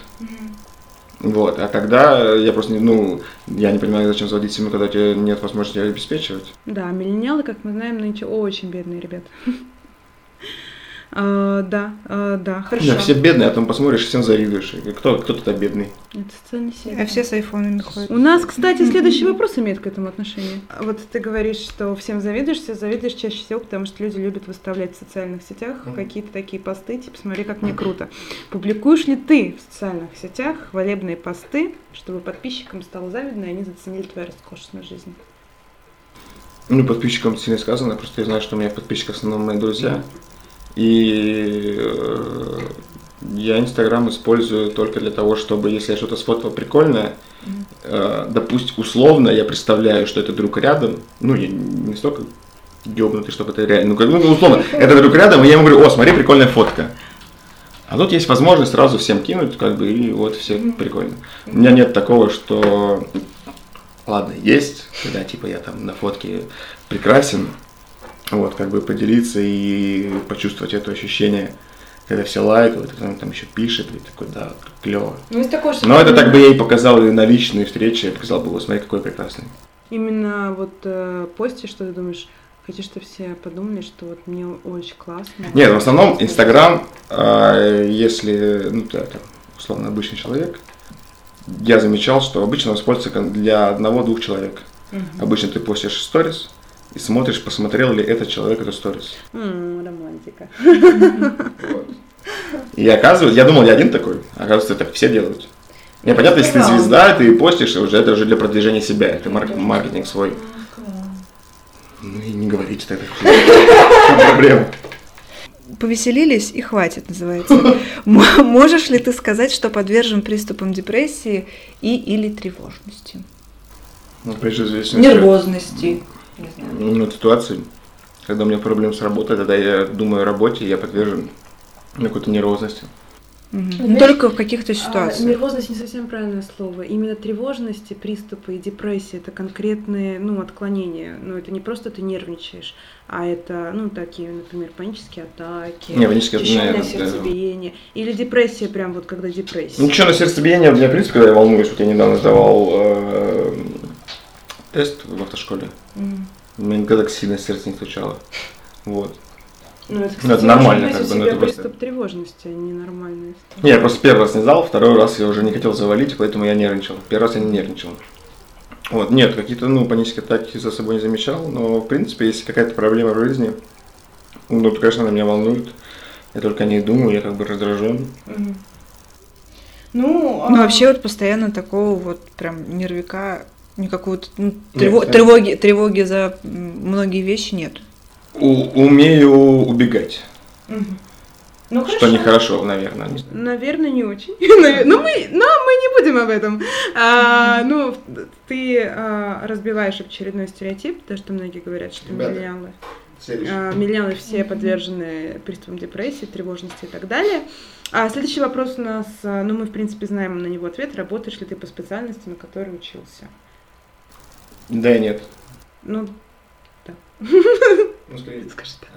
Вот, а тогда я просто, не- ну, я не понимаю, зачем заводить семью, когда у тебя нет возможности её обеспечивать. Да, миллениалы, как мы знаем, нынче очень бедные ребята. А, Да, а, да, хорошо. Да, все бедные, а потом посмотришь, всем завидуешь. Кто, кто тут бедный? Это социальная сеть. А все с айфонами ходят. У нас, кстати, следующий вопрос имеет к этому отношение. Вот ты говоришь, что всем завидуешь, все завидуешь чаще всего, потому что люди любят выставлять в социальных сетях какие-то такие посты, типа «Смотри, как мне круто». Публикуешь ли ты в социальных сетях хвалебные посты, чтобы подписчикам стало завидно, и они заценили твою роскошную жизнь? Ну, подписчикам сильно сказано, просто я знаю, что у меня подписчики в основном мои друзья. И э, я Инстаграм использую только для того, чтобы, если я что-то сфотал прикольное, э, допустим, условно я представляю, что это друг рядом, ну, я не столько ёбнутый, чтобы это реально, ну, как, ну, условно, это друг рядом, и я ему говорю, о, смотри, прикольная фотка. А тут есть возможность сразу всем кинуть, как бы, и вот все прикольно. У меня нет такого, что Ладно, есть, когда типа я там на фотке прекрасен, вот, как бы поделиться и почувствовать это ощущение, когда все лайкают, и там, там еще пишет, и такой, да, клево. Ну, есть такое, что Но это так бы я и показал и на личной встрече, я показал бы, смотри, какой прекрасный. Именно вот э, постишь, что ты думаешь, хочу, чтобы все подумали, что вот мне очень классно. Нет, в основном Инстаграм, а, если, ну, ты там, условно, обычный человек, я замечал, что обычно он используется для одного-двух человек. Обычно ты постишь сторис и смотришь, посмотрел ли этот человек эту сторис. М, романтика. И оказывается, я думал, я один такой, оказывается, так все делают. Не, понятно, если ты звезда, ты постишь, уже это уже для продвижения себя, это марк- маркетинг свой. Ну и не говорите тогда. Проблема? Повеселились и хватит, называется. М- Можешь ли ты сказать, что подвержен приступам депрессии и или тревожности? Ну, прежде всего, Нервозности. Не знаю. Ну, ситуации, когда у меня проблемы с работой, тогда я думаю о работе, я подвержен какой-то нервозности. Мгм. Знаешь, Ну, Только в каких-то А, ситуациях. нервозность не совсем правильное слово. Именно тревожность, и приступы и депрессия это конкретные ну, отклонения. Ну, это не просто ты нервничаешь, а это, ну, такие, например, панические атаки, Не, панические атаки, учащенное наверное, да. сердцебиение. Или депрессия, прям вот когда депрессия. Ну, что, на сердцебиение, у меня, в принципе, когда я волнуюсь, вот я недавно сдавал э, тест в автошколе. У меня никогда так сильно сердце не стучало. Вот. Ну, это, Ну, это нормально, как бы, у но тебя это просто- приступ тревожности, а не я просто первый раз не сдал, второй раз я уже не хотел завалить, поэтому я нервничал. Первый раз я не нервничал. Вот, нет, какие-то, ну, панические атаки за собой не замечал, но, в принципе, если какая-то проблема в жизни, ну, то, конечно, она меня волнует. Я только о ней думаю, я как бы раздражен. Ну, а- Ну, вообще вот постоянно такого вот прям нервика, никакого ну, трево- Нет, тревоги, тревоги за многие вещи нет. У- умею убегать, Мгм. Ну, что нехорошо, наверное. не знаю. Наверное, не очень. Ну, мы, но мы не будем об этом. А, ну, ты а, разбиваешь очередной стереотип, то, что многие говорят, что Ребята. миллениалы, а, миллениалы все подвержены приступам депрессии, тревожности и так далее. А следующий вопрос у нас, а, ну, мы, в принципе, знаем на него ответ. Работаешь ли ты по специальности, на которой учился? Да и нет. Ну, Ну, скорее. скажи так.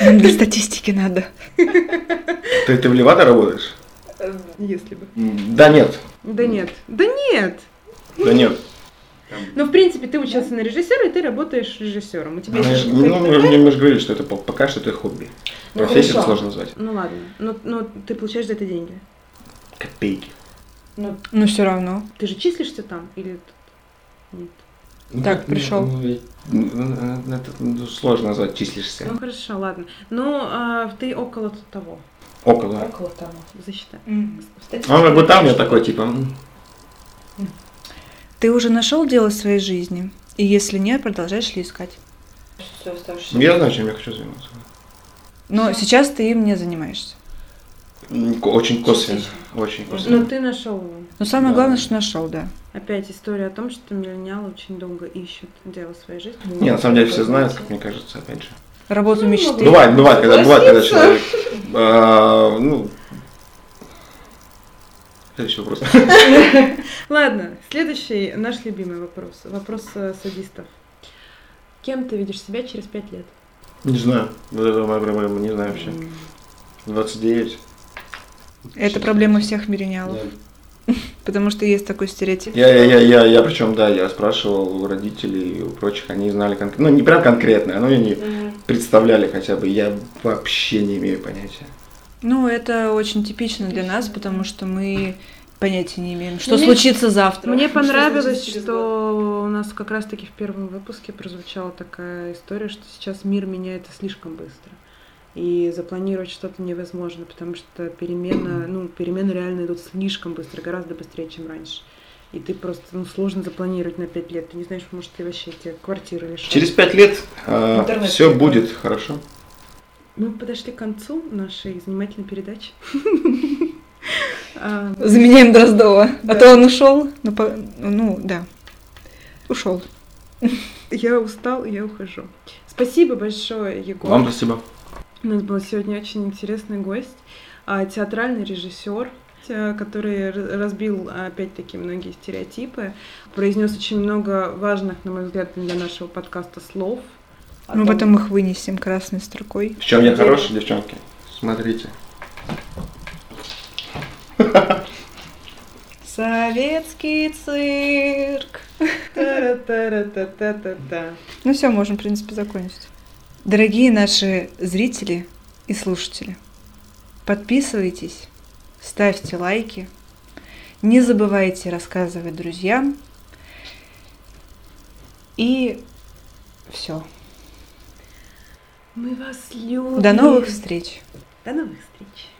Нам Для статистики надо. Ты, ты в Левада работаешь? Если бы. Да нет. Да нет. Да нет. Да нет. Ну, в принципе, ты учился на режиссера, и ты работаешь режиссером. У тебя Ну, есть ну, мы, такой- мы же говорили, что это по- пока что это хобби. Ну, Профессию хорошо. сложно назвать. Ну ладно, но, но ты получаешь за это деньги. Копейки. Ну, Но все равно. ты же числишься там или нет? Так, пришел. Ну, я- ну, ну, это ну, сложно назвать, числишься. Ну хорошо, ладно. Ну, а, ты около того. Около. Около того. Засчитай. А Он как бы там, я такой, типа, Ты уже нашел дело своей жизни? И если нет, продолжаешь ли искать? я знаю, чем я хочу заниматься. Но сейчас ты им не занимаешься. Очень косвенно. Очень косвенно. Ну, ты нашел. Но самое Да. главное, что нашел, да. Опять история о том, что миллениалы очень долго ищут дело своей жизни. Не, на самом деле все знают, как мне кажется, опять же. Работу мечты. Бывает, бывает, когда, бывает, когда человек, а, ну, следующий вопрос. Ладно, следующий наш любимый вопрос. Вопрос э, садистов. Кем ты видишь себя через пять лет? Не знаю, вот это моя проблема, не знаю вообще. 29. Это проблема всех миллениалов. Потому что есть такой стереотип. Я, я, я, я, я причем, да, я спрашивал у родителей и у прочих, они знали конкретно, ну не прям конкретно, но они представляли хотя бы, я вообще не имею понятия. Ну, это очень типично для нас, потому что мы понятия не имеем, что Мне- случится завтра. Мне Что понравилось, год. что у нас как раз-таки в первом выпуске прозвучала такая история, что сейчас мир меняется слишком быстро. И запланировать что-то невозможно, потому что перемена, ну, перемены реально идут слишком быстро, гораздо быстрее, чем раньше. И ты просто, ну, сложно запланировать на пять лет. Ты не знаешь, может, ты вообще тебе квартиры лишишь. Через пять лет Интернет все перекрыл. будет хорошо. Мы подошли к концу нашей занимательной передачи. А, Заменяем Дроздова. А то он ушел. Ну, да. Ушел. Я устал, я ухожу. Спасибо большое, Егор. Вам спасибо. У нас был сегодня очень интересный гость, а, театральный режиссер, э, который разбил опять-таки многие стереотипы, произнес очень много важных, на мой взгляд, для нашего подкаста слов. Мы том- потом их вынесем красной строкой. В чем я хороший, девчонки? Смотрите. Советский цирк. Ну все, можем, в принципе, закончить. Дорогие наши зрители и слушатели, подписывайтесь, ставьте лайки, не забывайте рассказывать друзьям. И все. Мы вас любим. До новых встреч! До новых встреч.